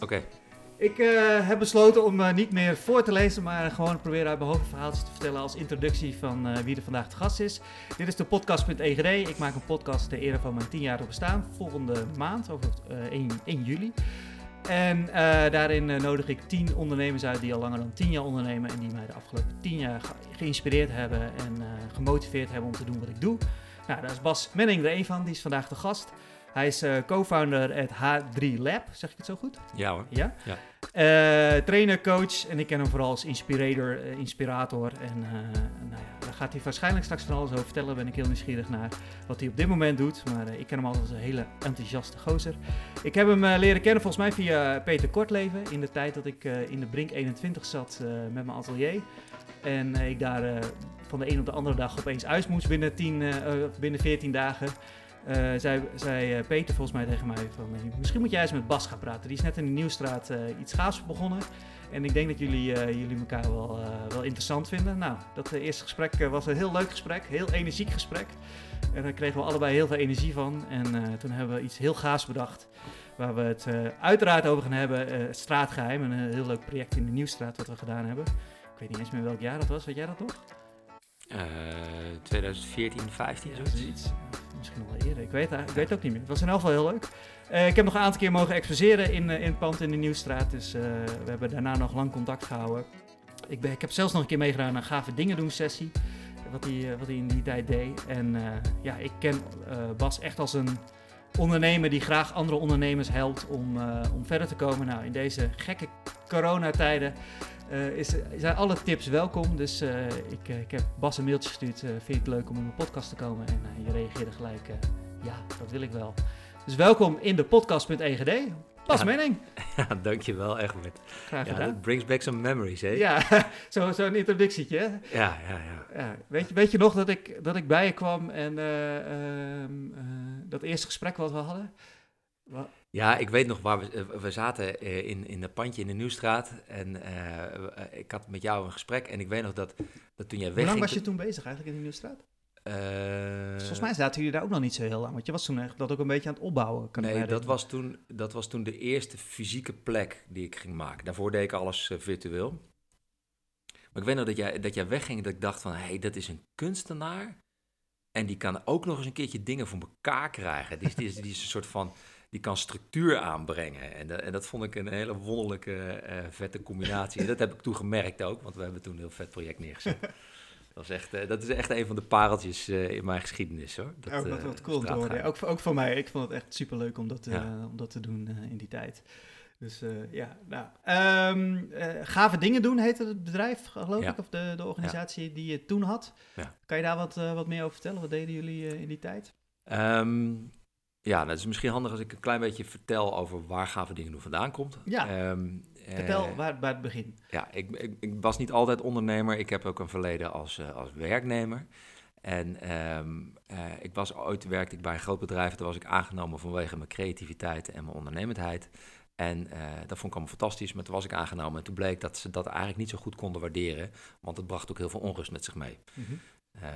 Oké. Ik uh, heb besloten om uh, niet meer voor te lezen, maar gewoon proberen uit mijn hoofd verhaaltjes te vertellen als introductie van uh, wie er vandaag te gast is. Dit is de podcast.egd. Ik maak een podcast ter ere van mijn tienjarige bestaan, volgende maand, over 1, 1 juli. En daarin nodig ik tien ondernemers uit die al langer dan tien jaar ondernemen en die mij de afgelopen tien jaar ge geïnspireerd hebben en gemotiveerd hebben om te doen wat ik doe. Nou, daar is Bas Menning er een van, die is vandaag de gast. Hij is uh, co-founder at H3 Lab, zeg ik het zo goed? Ja hoor. Ja? ja. Uh, trainer, coach en ik ken hem vooral als inspirator. Uh, inspirator. En nou ja, daar gaat hij waarschijnlijk straks van alles over vertellen. Daar ben ik heel nieuwsgierig naar wat hij op dit moment doet. Maar ik ken hem altijd als een hele enthousiaste gozer. Ik heb hem leren kennen volgens mij via Peter Kortleven. In de tijd dat ik in de Brink 21 zat met mijn atelier. En ik daar van de een op de andere dag opeens uit moest binnen, 10, binnen 14 dagen. Uh, zei, zei uh, Peter volgens mij tegen mij van, uh, misschien moet jij eens met Bas gaan praten. Die is net in de Nieuwstraat iets gaafs begonnen. En ik denk dat jullie, jullie elkaar wel, wel interessant vinden. Nou, dat eerste gesprek was een heel leuk gesprek, heel energiek gesprek. En daar kregen we allebei heel veel energie van. En toen hebben we iets heel gaafs bedacht. Waar we het uiteraard over gaan hebben. straatgeheim, een heel leuk project in de Nieuwstraat wat we gedaan hebben. Ik weet niet eens meer welk jaar dat was, weet jij dat nog? 2014, 15, ja, zoiets misschien wel eerder. Ik weet, weet ook niet meer. Het was in elk geval heel leuk. Uh, ik heb nog een aantal keer mogen exposeren in, uh, in het pand in de Nieuwstraat. Dus uh, we hebben daarna nog lang contact gehouden. Ik, ben, ik heb zelfs nog een keer meegedaan aan een gave dingen doen sessie. Wat hij, wat hij in die tijd deed. En ja, ik ken Bas echt als een ondernemer die graag andere ondernemers helpt om, om verder te komen. Nou, in deze gekke coronatijden uh, is, zijn alle tips welkom. Dus uh, ik, ik heb Bas een mailtje gestuurd. Uh, vind je het leuk om in mijn podcast te komen? En je reageerde gelijk, ja, dat wil ik wel. Dus welkom in de podcast.egd. Bas ja, Menning. Ja, dankjewel Egbert. Graag gedaan. Ja, that brings back some memories, hè? Ja, zo'n zo introductietje, hè? Ja, ja, ja. ja. weet, je, weet je nog dat ik, dat ik bij je kwam en ehm, dat eerste gesprek wat we hadden? Wat? Ja, ik weet nog waar we, eh, we zaten eh, in, in een pandje in de Nieuwstraat. En uh, ik had met jou een gesprek. En ik weet nog dat, dat toen jij wegging... Hoe lang was je toen bezig eigenlijk in de Nieuwstraat? Uh, Volgens mij zaten jullie daar ook nog niet zo heel lang. Want je was toen echt dat ook een beetje aan het opbouwen. Kan nee, dat was, toen, dat was toen de eerste fysieke plek die ik ging maken. Daarvoor deed ik alles virtueel. Maar ik weet nog dat jij, dat jij wegging dat ik dacht van... Hé, hey, dat is een kunstenaar. En die kan ook nog eens een keertje dingen voor elkaar krijgen. Die, die, die is een soort van die kan structuur aanbrengen. En, en dat vond ik een hele wonderlijke, uh, vette combinatie. En dat heb ik toen gemerkt ook, want we hebben toen een heel vet project neergezet. Dat, was echt, uh, dat is echt een van de pareltjes uh, in mijn geschiedenis hoor. Dat, ook wat, wat cool te horen. Ook, ook voor mij. Ik vond het echt super leuk om dat, ja. om dat te doen in die tijd. Dus ja, nou. Um, gave dingen doen heette het bedrijf, geloof ja. ik, of de, de organisatie ja. die je toen had. Kan je daar wat, wat meer over vertellen? Wat deden jullie in die tijd? Um, ja, dat is misschien handig als ik een klein beetje vertel over waar gave dingen doen vandaan komt. Ja, um, vertel uh, waar, waar het begin. Ja, ik, ik, ik, was niet altijd ondernemer. Ik heb ook een verleden als, uh, als werknemer. En um, uh, ik was ooit werkte ik bij een groot bedrijf. Daar was ik aangenomen vanwege mijn creativiteit en mijn ondernemendheid. En dat vond ik allemaal fantastisch. Maar toen was ik aangenomen en toen bleek dat ze dat eigenlijk niet zo goed konden waarderen. Want het bracht ook heel veel onrust met zich mee. Mm -hmm.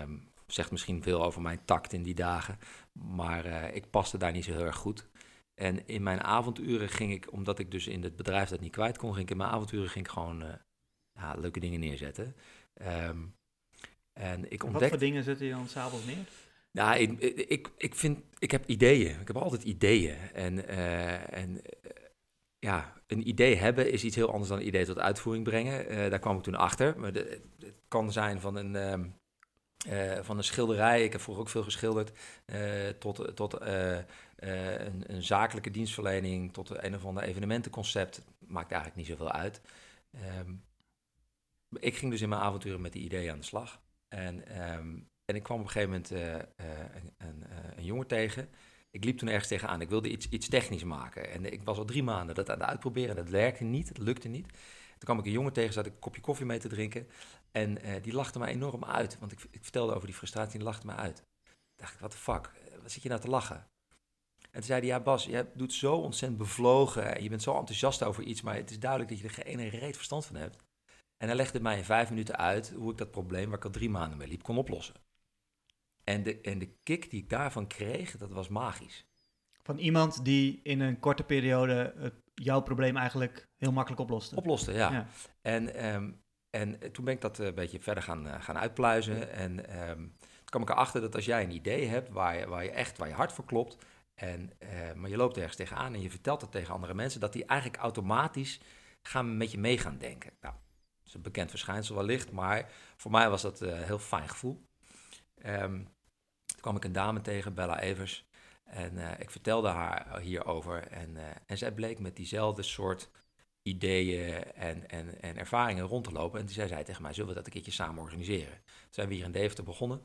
um, zegt misschien veel over mijn tact in die dagen. Maar uh, ik paste daar niet zo heel erg goed. En in mijn avonturen ging ik, omdat ik dus in het bedrijf dat niet kwijt kon, ging ik in mijn avonturen ging ik gewoon uh, ja, leuke dingen neerzetten. Um, en ik ontdekte... Wat voor dingen zette je dan s'avonds neer? Nou, ik, ik, ik vind, ik heb ideeën. Ik heb altijd ideeën. En, uh, en ja, een idee hebben is iets heel anders dan een idee tot uitvoering brengen. daar kwam ik toen achter. Maar de, het kan zijn van een, um, uh, van een schilderij, ik heb vroeger ook veel geschilderd, uh, tot, tot uh, een, een, zakelijke dienstverlening, tot een of ander evenementenconcept. Maakt eigenlijk niet zoveel uit. Um, ik ging dus in mijn avonturen met die ideeën aan de slag. En, um, en ik kwam op een gegeven moment een, een, een, jongen tegen. Ik liep toen ergens tegenaan. Ik wilde iets, iets technisch maken. En ik was al drie maanden dat aan het uitproberen. Dat werkte niet, het lukte niet. Toen kwam ik een jongen tegen, zat ik een kopje koffie mee te drinken. En uh, die lachte mij enorm uit. Want ik, ik, vertelde over die frustratie en die lachte mij uit. Toen dacht ik, wat de fuck, eh, wat zit je nou te lachen? En toen zei hij, ja Bas, jij doet zo ontzettend bevlogen. En je bent zo enthousiast over iets, maar het is duidelijk dat je er geen reet verstand van hebt. En hij legde mij in vijf minuten uit hoe ik dat probleem, waar ik al drie maanden mee liep, kon oplossen. En de, en de kick die ik daarvan kreeg, dat was magisch. Van iemand die in een korte periode het jouw probleem eigenlijk heel makkelijk oploste. Oploste, ja. ja. En, ehm, en toen ben ik dat een beetje verder gaan, gaan uitpluizen. En ehm, toen kwam ik erachter dat als jij een idee hebt waar je, waar je echt, waar je hart voor klopt, en, maar je loopt ergens tegenaan en je vertelt dat tegen andere mensen, dat die eigenlijk automatisch gaan met je mee gaan denken. Nou, dat is een bekend verschijnsel wellicht, maar voor mij was dat een heel fijn gevoel. Um, toen kwam ik een dame tegen, Bella Evers. En uh, ik vertelde haar hierover. En, uh, en zij bleek met diezelfde soort ideeën en, en, en ervaringen rond te lopen. En toen zei zij tegen mij, zullen we dat een keertje samen organiseren? Toen zijn we hier in Deventer begonnen.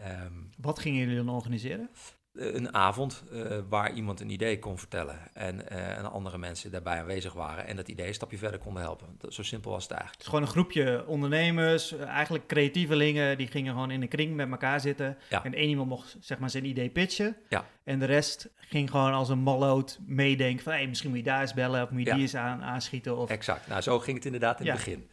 Um, Wat gingen jullie dan organiseren? Eh, een avond uh, waar iemand een idee kon vertellen en, uh, en andere mensen daarbij aanwezig waren en dat idee een stapje verder konden helpen. Dat, zo simpel was het eigenlijk. Het is gewoon een groepje ondernemers, eigenlijk creatievelingen, die gingen gewoon in een kring met elkaar zitten. Ja. En één iemand mocht zeg maar zijn idee pitchen. Ja. En de rest ging gewoon als een malloot meedenken van hey, misschien moet je daar eens bellen of moet je die eens aan, aanschieten. Of... Exact, nou zo ging het inderdaad in het begin.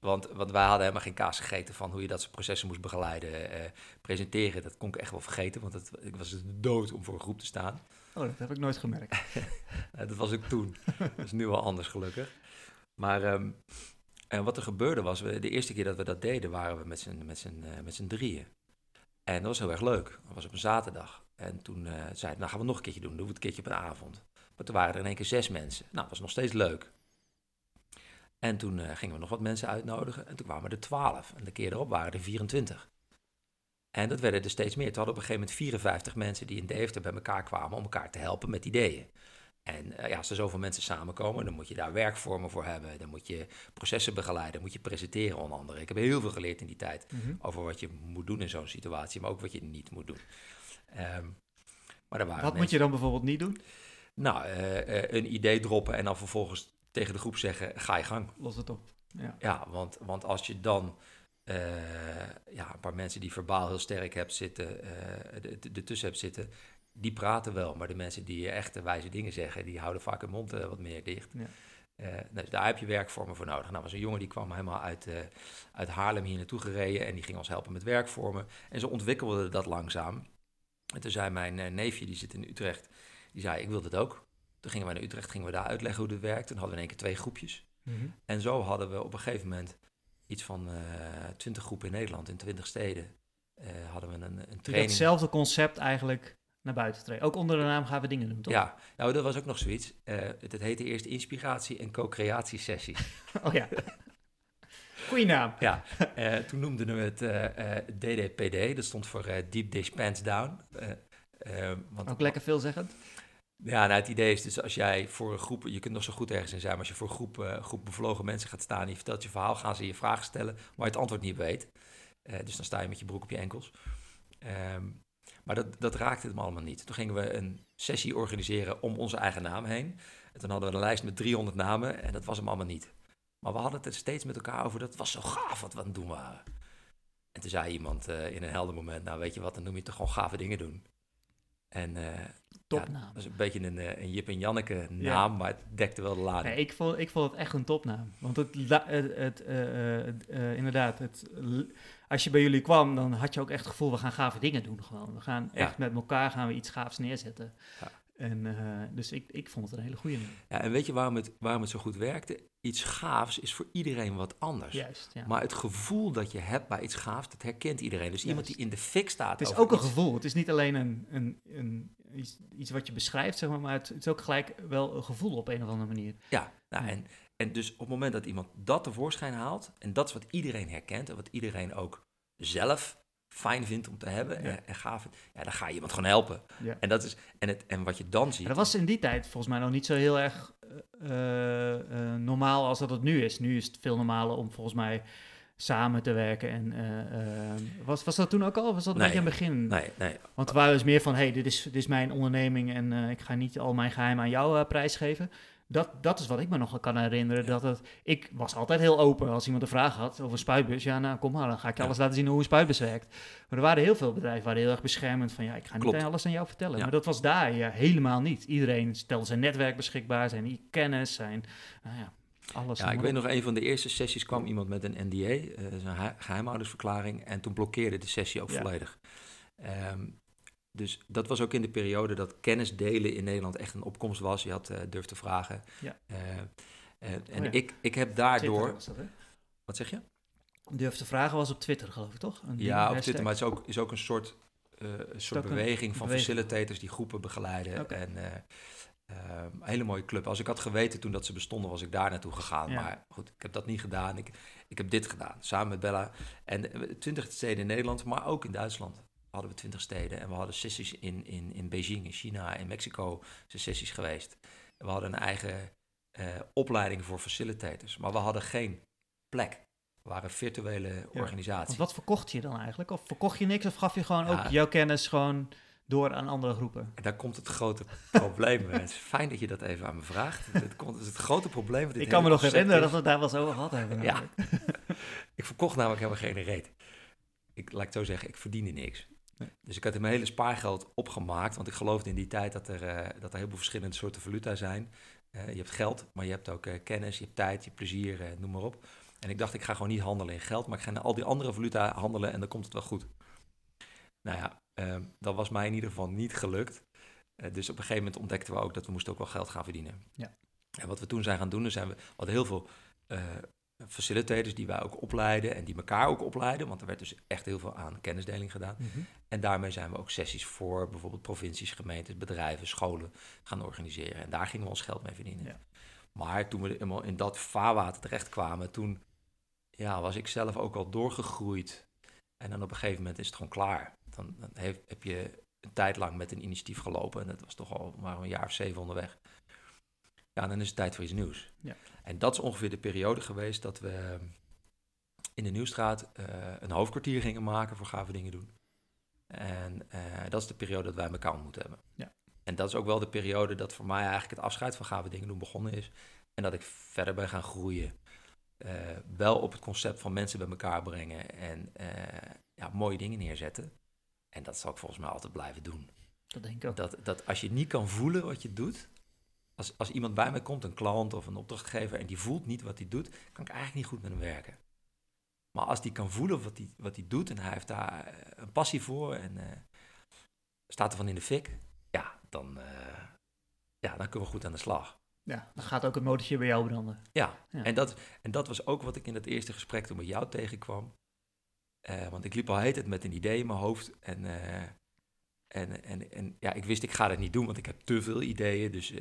Want, want wij hadden helemaal geen kaas gegeten van hoe je dat soort processen moest begeleiden. Eh, presenteren, dat kon ik echt wel vergeten, want het, ik was dood om voor een groep te staan. Oh, dat heb ik nooit gemerkt. dat was ik toen. dat is nu wel anders, gelukkig. Maar um, en wat er gebeurde was, we, de eerste keer dat we dat deden, waren we met z'n, met z'n, uh, met z'n drieën. En dat was heel erg leuk. Dat was op een zaterdag. En toen uh, zeiden nou gaan we nog een keertje doen. Doen we het een keertje op een avond. Maar toen waren er in één keer zes mensen. Nou, dat was nog steeds leuk. En toen uh, gingen we nog wat mensen uitnodigen. En toen kwamen er 12. En de keer erop waren er 24. En dat werden er steeds meer. Toen hadden op een gegeven moment 54 mensen die in Deventer bij elkaar kwamen om elkaar te helpen met ideeën. En uh, ja, als er zoveel mensen samenkomen, dan moet je daar werkvormen voor hebben. Dan moet je processen begeleiden, dan moet je presenteren onder andere. Ik heb heel veel geleerd in die tijd mm -hmm. over wat je moet doen in zo'n situatie, maar ook wat je niet moet doen. Um, maar waren wat mensen... moet je dan bijvoorbeeld niet doen? Nou, uh, een idee droppen en dan vervolgens tegen de groep zeggen, ga je gang. Los het op. Ja, ja want, want als je dan uh, ja, een paar mensen die verbaal heel sterk hebt zitten, uh, ertussen hebt zitten, die praten wel. Maar de mensen die echte wijze dingen zeggen, die houden vaak hun mond uh, wat meer dicht. Ja. dus daar heb je werkvormen voor nodig. Nou, was een jongen die kwam helemaal uit, uit Haarlem hier naartoe gereden en die ging ons helpen met werkvormen. En zo ontwikkelden dat langzaam. En toen zei mijn neefje, die zit in Utrecht, die zei, ik wil dit ook. Toen gingen we naar Utrecht, gingen we daar uitleggen hoe dit werkt. Toen hadden we in één keer twee groepjes. Mm -hmm. En zo hadden we op een gegeven moment iets van twintig uh, groepen in Nederland, in twintig steden. Uh, hadden we een, een training. Hetzelfde concept eigenlijk naar buiten treden. Ook onder de naam gaan we dingen doen, toch? Ja, nou dat was ook nog zoiets. Het, het heette eerst inspiratie- en co-creatiesessies. oh ja. Goeie naam. Ja, toen noemden we het DDPD. Dat stond voor Deep Dish Pants Down. want ook lekker veelzeggend. Ja, nou, het idee is dus als jij voor een groep, je kunt nog zo goed ergens in zijn, maar als je voor een groep, uh, groep bevlogen mensen gaat staan en je vertelt je verhaal, gaan ze je vragen stellen waar je het antwoord niet weet. Uh, dus dan sta je met je broek op je enkels. Um, maar dat, dat raakte het me allemaal niet. Toen gingen we een sessie organiseren om onze eigen naam heen. En toen hadden we een lijst met 300 namen en dat was hem allemaal niet. Maar we hadden het steeds met elkaar over, dat was zo gaaf wat we aan het doen waren. En toen zei iemand uh, in een helder moment, nou weet je wat, dan noem je toch gewoon gave dingen doen. En Topnaam. Ja, dat is een beetje een, eh, een Jip en Janneke naam, maar het dekte wel de lading. Nee, ik, vond, ik vond het echt een topnaam. Want het, het, het uh, uh, inderdaad, het, als je bij jullie kwam, dan had je ook echt het gevoel, we gaan gave dingen doen gewoon. We gaan echt ja. met elkaar gaan we iets gaafs neerzetten. Ja. En, dus ik, ik vond het een hele goede naam. Ja, en weet je waarom het, waarom het zo goed werkte? Iets gaafs is voor iedereen wat anders. Juist, ja. Maar het gevoel dat je hebt bij iets gaafs, dat herkent iedereen. Dus Juist. iemand die in de fik staat. Het is ook een iets... gevoel. Het is niet alleen een, een, een iets, iets wat je beschrijft, zeg maar, maar het, het, is ook gelijk wel een gevoel op een of andere manier. Ja, nou, en, en dus op het moment dat iemand dat tevoorschijn haalt, en dat is wat iedereen herkent en wat iedereen ook zelf fijn vindt om te hebben ja. en, en gaaf vindt, ja, dan ga je iemand gewoon helpen. Ja. En, dat is, en, het, en wat je dan ziet... dat was in die tijd volgens mij nog niet zo heel erg uh, uh, normaal als dat het nu is. Nu is het veel normaler om volgens mij samen te werken. En uh, was, was dat toen ook al? Was dat een nee, beetje aan het begin? Nee, nee. Want het waren dus meer van, hey, dit is, dit is mijn onderneming en uh, ik ga niet al mijn geheimen aan jou uh, prijsgeven. Dat, dat is wat ik me nog kan herinneren. Ja. Dat het, ik was altijd heel open als iemand een vraag had over een spuitbus. Ja, nou kom maar, dan ga ik je ja. alles laten zien hoe een spuitbus werkt. Maar er waren heel veel bedrijven waar heel erg beschermend van, ja, ik ga niet alles aan jou vertellen. Ja. Maar dat was daar ja, helemaal niet. Iedereen stelde zijn netwerk beschikbaar, zijn kennis, zijn, nou ja, alles ja, ik weet nog, een van de eerste sessies kwam iemand met een NDA, uh, een geheimhoudersverklaring, en toen blokkeerde de sessie ook ja. volledig. Um, dus dat was ook in de periode dat kennis delen in Nederland echt een opkomst was. Je had uh, durf te vragen. Ja. Uh, en Oh ja. ik, ik heb daardoor... dat? Wat zeg je? Durf te vragen was op Twitter, geloof ik, toch? Een Ja, op hashtag. Twitter, maar het is ook, is ook een soort, eh, soort ook een beweging van beweging. facilitators die groepen begeleiden. Oké. En eh, eh, een hele mooie club. Als ik had geweten toen dat ze bestonden, was ik daar naartoe gegaan. Ja. Maar goed, ik heb dat niet gedaan. Ik, ik heb dit gedaan, samen met Bella. En eh, twintig steden in Nederland, maar ook in Duitsland hadden we twintig steden. En we hadden sessies in, in, in Beijing, in China, in Mexico, zijn sessies geweest. We hadden een eigen eh, opleiding voor facilitators. Maar we hadden geen plek. We waren een virtuele organisatie. Want wat verkocht je dan eigenlijk? Of verkocht je niks of gaf je gewoon Ja. ook jouw kennis gewoon door aan andere groepen? En daar komt het grote probleem. het is fijn dat je dat even aan me vraagt. Het, komt, is het grote probleem. dit Ik kan me nog herinneren dat we het daar wel zo over gehad hebben. Ja. Ik verkocht namelijk helemaal geen reet. Ik, laat ik zo zeggen, ik verdiende niks. Nee. Dus ik had mijn hele spaargeld opgemaakt. Want ik geloofde in die tijd dat er, eh, dat er heel veel verschillende soorten valuta zijn. Eh, je hebt geld, maar je hebt ook eh, kennis, je hebt tijd, je hebt plezier, noem maar op. En ik dacht, ik ga gewoon niet handelen in geld, maar ik ga naar al die andere valuta handelen en dan komt het wel goed. Nou ja, ehm, dat was mij in ieder geval niet gelukt. Eh, dus op een gegeven moment ontdekten we ook dat we moesten ook wel geld gaan verdienen. Ja. En wat we toen zijn gaan doen, zijn we, hadden heel veel eh, facilitators die wij ook opleiden en die elkaar ook opleiden. Want er werd dus echt heel veel aan kennisdeling gedaan. Mhm. En daarmee zijn we ook sessies voor bijvoorbeeld provincies, gemeentes, bedrijven, scholen gaan organiseren. En daar gingen we ons geld mee verdienen. Ja. Maar toen we helemaal in dat vaarwater terechtkwamen, toen ja, was ik zelf ook al doorgegroeid. En dan op een gegeven moment is het gewoon klaar. Dan, dan heeft, heb je een tijd lang met een initiatief gelopen. En dat was toch al maar een jaar of zeven onderweg. Ja, dan is het tijd voor iets nieuws. Ja. En dat is ongeveer de periode geweest dat we in de Nieuwstraat eh, een hoofdkwartier gingen maken voor gave dingen doen. En eh, dat is de periode dat wij elkaar ontmoet hebben. Ja. En dat is ook wel de periode dat voor mij eigenlijk het afscheid van gave dingen doen begonnen is. En dat ik verder ben gaan groeien. Eh, wel op het concept van mensen bij elkaar brengen en ja, mooie dingen neerzetten. En dat zal ik volgens mij altijd blijven doen. Dat denk ik ook. Dat, dat als je niet kan voelen wat je doet, als, als iemand bij mij komt, een klant of een opdrachtgever, en die voelt niet wat hij doet, kan ik eigenlijk niet goed met hem werken. Maar als die kan voelen wat hij wat hij doet en hij heeft daar eh, een passie voor en eh, staat er van in de fik, ja, dan, eh, ja, dan kunnen we goed aan de slag. Ja, dan gaat ook het motortje bij jou branden. Ja, Ja. En, dat, en dat was ook wat ik in dat eerste gesprek toen met jou tegenkwam. Eh, want ik liep al heet het met een idee in mijn hoofd. En, eh, en, en, en ja, ik wist ik ga dat niet doen, want ik heb te veel ideeën. Dus eh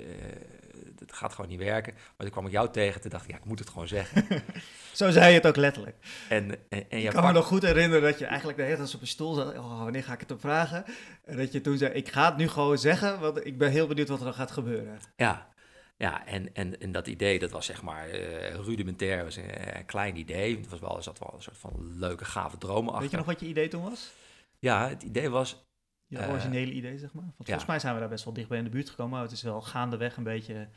dat gaat gewoon niet werken. Maar toen kwam ik jou tegen, toen dacht ik, ja, ik moet het gewoon zeggen. Zo zei je het ook letterlijk. en, en, en Ik kan me nog goed herinneren dat je eigenlijk de hele tijd op je stoel zat. Oh, wanneer ga ik het hem vragen? En dat je toen zei, ik ga het nu gewoon zeggen, want ik ben heel benieuwd wat er dan gaat gebeuren. Ja, ja en, en, en dat idee, dat was zeg maar eh, rudimentair, was een eh, klein idee. Het was wel, er zat wel een soort van leuke, gave dromen achter. Weet je nog wat je idee toen was? Ja, het idee was, Je Eh, originele idee, zeg maar. Want volgens ja. mij zijn we daar best wel dichtbij in de buurt gekomen, maar het is wel gaandeweg een beetje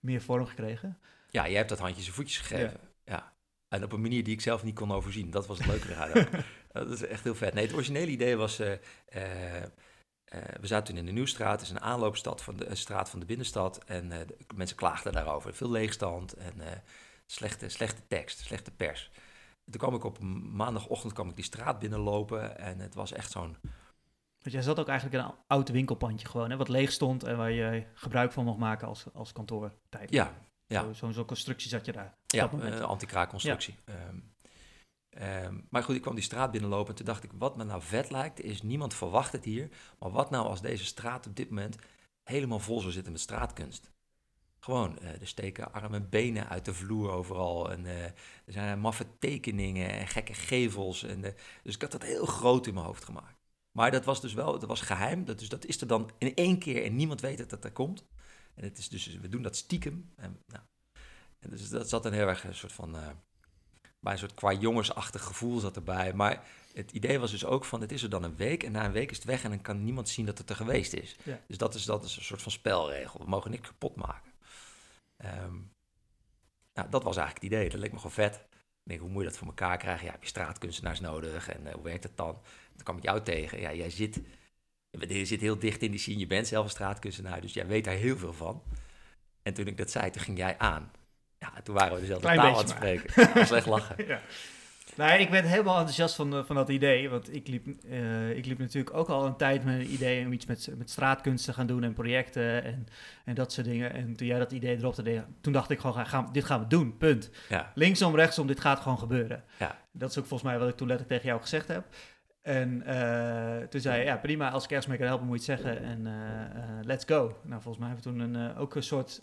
meer vorm gekregen. Ja, jij hebt dat handjes en voetjes gegeven. Ja. En op een manier die ik zelf niet kon overzien. Dat was het leuke eraan dat is echt heel vet. Nee, het originele idee was... eh, eh, we zaten toen in de Nieuwstraat. Het is een aanloopstad van de straat van de binnenstad. En eh, de- mensen klaagden daarover. Veel leegstand en eh, slechte, slechte tekst, slechte pers. Toen kwam ik op maandagochtend kwam ik die straat binnenlopen. En het was echt zo'n... Want jij zat ook eigenlijk in een oud winkelpandje gewoon, hè, wat leeg stond en waar je gebruik van mocht maken als, als kantoortijd. Ja, ja. Zo- Zo'n zo'n constructie zat je daar. Ja, een anti-kraakconstructie. Ehm, ehm, maar goed, ik kwam die straat binnenlopen en toen dacht ik, wat me nou vet lijkt, is niemand verwacht het hier. Maar wat nou als deze straat op dit moment helemaal vol zou zitten met straatkunst? Gewoon, eh, er steken armen en benen uit de vloer overal. En eh, er zijn maffe tekeningen en gekke gevels. En, eh, dus ik had dat heel groot in mijn hoofd gemaakt. Maar dat was dus wel, dat was geheim. Dat, dus dat is er dan in één keer en niemand weet dat dat er komt. En het is dus, we doen dat stiekem. En, nou, en dus dat zat een heel erg een soort van, bij een soort qua jongensachtig gevoel zat erbij. Maar het idee was dus ook van, het is er dan een week en na een week is het weg en dan kan niemand zien dat het er geweest is. Ja. Dus dat is, dat is een soort van spelregel. We mogen niks kapot maken. Ehm, nou, dat was eigenlijk het idee. Dat leek me gewoon vet. Ik denk, hoe moet je dat voor elkaar krijgen? Ja, heb je straatkunstenaars nodig en eh, hoe werkt het dan? Toen kwam ik jou tegen. Ja, jij zit, je zit heel dicht in die scene. Je bent zelf een straatkunstenaar, dus jij weet daar heel veel van. En toen ik dat zei, toen ging jij aan. Ja, toen waren we dezelfde Klein taal aan het spreken. Dat was echt lachen. Ja. Nee, ik werd helemaal enthousiast van, eh, van dat idee. Want ik liep, eh, ik liep natuurlijk ook al een tijd met een idee om iets met, met straatkunst te gaan doen en projecten en, en dat soort dingen. En toen jij dat idee erop te toen dacht ik gewoon, gaan, dit gaan we doen, punt. Ja. Linksom, rechtsom, dit gaat gewoon gebeuren. Ja. Dat is ook volgens mij wat ik toen letterlijk tegen jou gezegd heb. En uh, toen zei je, ja prima, als ik ergens mee kan helpen moet je het zeggen en uh, uh, let's go. Nou, volgens mij hebben we toen een, ook een soort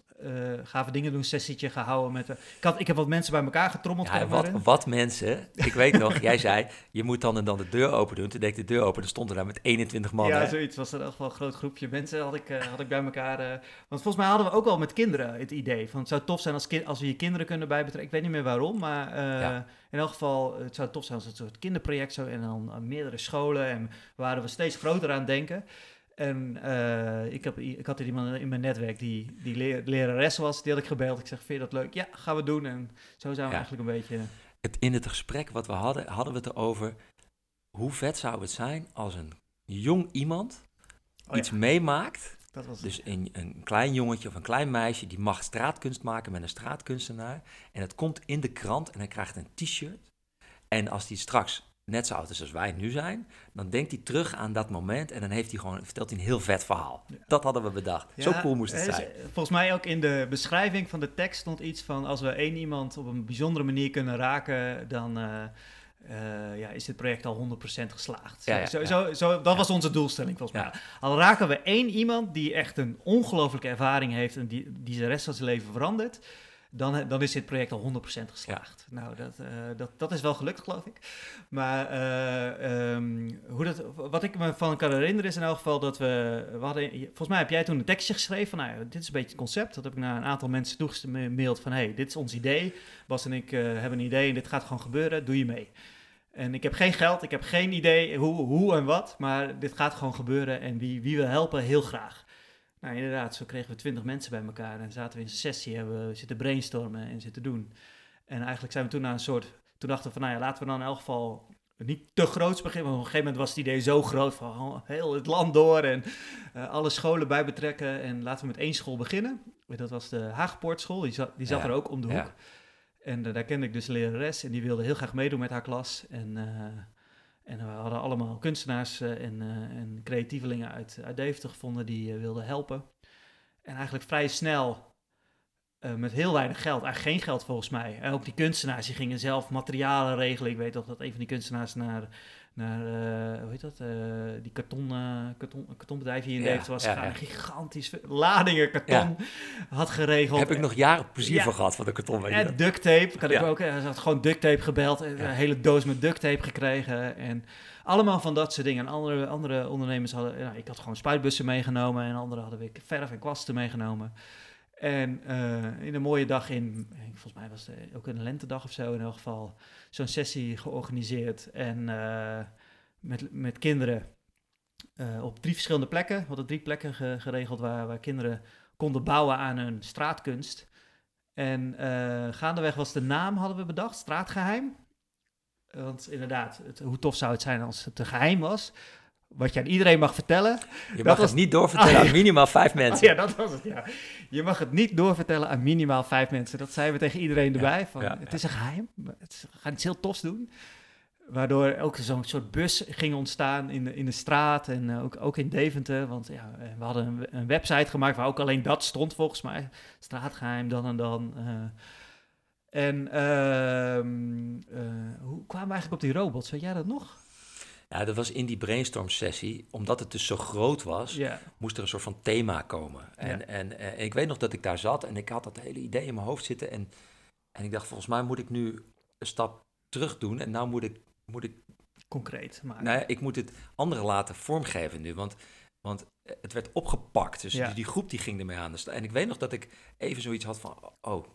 gave dingen doen sessietje gehouden met... ik, had, ik heb wat mensen bij elkaar getrommeld. Ja, wat, wat mensen, ik weet nog, jij zei, je moet dan en dan de deur open doen. Toen deed ik de deur open, dan stonden daar met 21 man. Ja, zoiets was er in wel een groot groepje mensen had ik, had ik bij elkaar. want volgens mij hadden we ook al met kinderen het idee van het zou tof zijn als, als we je kinderen kunnen bijbetrekken. Ik weet niet meer waarom, maar... Ja in elk geval, het zou tof zijn als het een soort kinderproject zo en dan aan meerdere scholen. En waren we steeds groter aan het denken. En uh, ik, heb, ik had hier iemand in mijn netwerk die, die leer, lerares was, die had ik gebeld. Ik zeg, vind je dat leuk? Ja, gaan we doen. En zo zijn we eigenlijk een beetje... Het, in het gesprek wat we hadden, hadden we het erover... hoe vet zou het zijn als een jong iemand oh, iets meemaakt dat was dus een, een klein jongetje of een klein meisje die mag straatkunst maken met een straatkunstenaar. En het komt in de krant en hij krijgt een t-shirt. En als hij straks net zo oud is als wij nu zijn, dan denkt hij terug aan dat moment en dan heeft hij gewoon, vertelt hij een heel vet verhaal. Dat hadden we bedacht. zo cool moest het zijn. Volgens mij ook in de beschrijving van de tekst stond iets van als we één iemand op een bijzondere manier kunnen raken, dan... Uh, uh, ja, is dit project al 100% geslaagd. Ja, zo, zo, zo, dat was onze doelstelling volgens mij. Al raken we één iemand die echt een ongelooflijke ervaring heeft en die, die zijn rest van zijn leven verandert, dan, dan is dit project al 100% geslaagd. Nou, dat, uh, dat, dat is wel gelukt, geloof ik. Maar uh, um, hoe dat, wat ik me van kan herinneren is in elk geval dat we, we hadden, volgens mij heb jij toen een tekstje geschreven van, nou, dit is een beetje het concept. Dat heb ik naar een aantal mensen toegemaild van, hey, dit is ons idee. Bas en ik uh, hebben een idee en dit gaat gewoon gebeuren, doe je mee. En ik heb geen geld, ik heb geen idee hoe, hoe en wat, maar dit gaat gewoon gebeuren en wie, wie wil helpen, heel graag. Nou, inderdaad, zo kregen we twintig mensen bij elkaar en zaten we in een sessie, hebben we zitten brainstormen en zitten doen. En eigenlijk zijn we toen naar een soort, toen dachten we van, nou ja, laten we dan in elk geval niet te groots beginnen. Want op een gegeven moment was het idee zo groot van oh, heel het land door en uh, alle scholen bij betrekken. En laten we met één school beginnen. Dat was de Haagpoortschool, die zat, die zat er ook om de hoek. Ja. En uh, daar kende ik dus een lerares en die wilde heel graag meedoen met haar klas. En, uh, en we hadden allemaal kunstenaars en, en creatievelingen uit, uit Deventer gevonden die wilden helpen. En eigenlijk vrij snel met heel weinig geld, eigenlijk geen geld volgens mij. En ook die kunstenaars die gingen zelf materialen regelen. Ik weet toch dat een van die kunstenaars naar naar, uh, hoe heet dat, uh, die karton, uh, karton, kartonbedrijf hier in ja, was ja, ja. gigantisch ladingen karton had geregeld. Heb ik nog jaren plezier van gehad van de karton. En duct tape, kan ik ook, hij had gewoon duct tape gebeld, een hele doos met duct tape gekregen en allemaal van dat soort dingen. En andere, andere ondernemers hadden, ik had gewoon spuitbussen meegenomen en anderen hadden weer verf en kwasten meegenomen. En in een mooie dag in, volgens mij was het ook een lentedag of zo in elk geval, zo'n sessie georganiseerd. En uh, met, met kinderen uh, op drie verschillende plekken. We hadden drie plekken ge geregeld waar, waar kinderen konden bouwen aan hun straatkunst. En uh, gaandeweg was de naam, hadden we bedacht, Straatgeheim. Want inderdaad, hoe tof zou het zijn als het te geheim was wat je aan iedereen mag vertellen. Je mag het niet doorvertellen aan minimaal vijf mensen. ja, dat was het, ja. Je mag het niet doorvertellen aan minimaal vijf mensen. Dat zeiden we tegen iedereen erbij. Van, het is een geheim. Het, we gaan iets heel tofs doen. Waardoor ook zo'n soort bus ging ontstaan in de, in de straat en eh, ook, ook in Deventer. Want ja, eh, we hadden een, een, website gemaakt waar ook alleen dat stond volgens mij. Straatgeheim, dan en dan. Uh, en uh, hoe kwamen we eigenlijk op die robots? Weet jij dat nog? Ja, dat was in die brainstorm sessie, omdat het dus zo groot was, moest er een soort van thema komen. En, en, en, ik weet nog dat ik daar zat en ik had dat hele idee in mijn hoofd zitten. En, en ik dacht, volgens mij moet ik nu een stap terug doen. En nou moet ik... Moet ik Concreet maar Nou ja, ik moet het anderen laten vormgeven nu, want... Want het werd opgepakt. Dus die, die, groep die ging ermee aan. En ik weet nog dat ik even zoiets had van... Oh,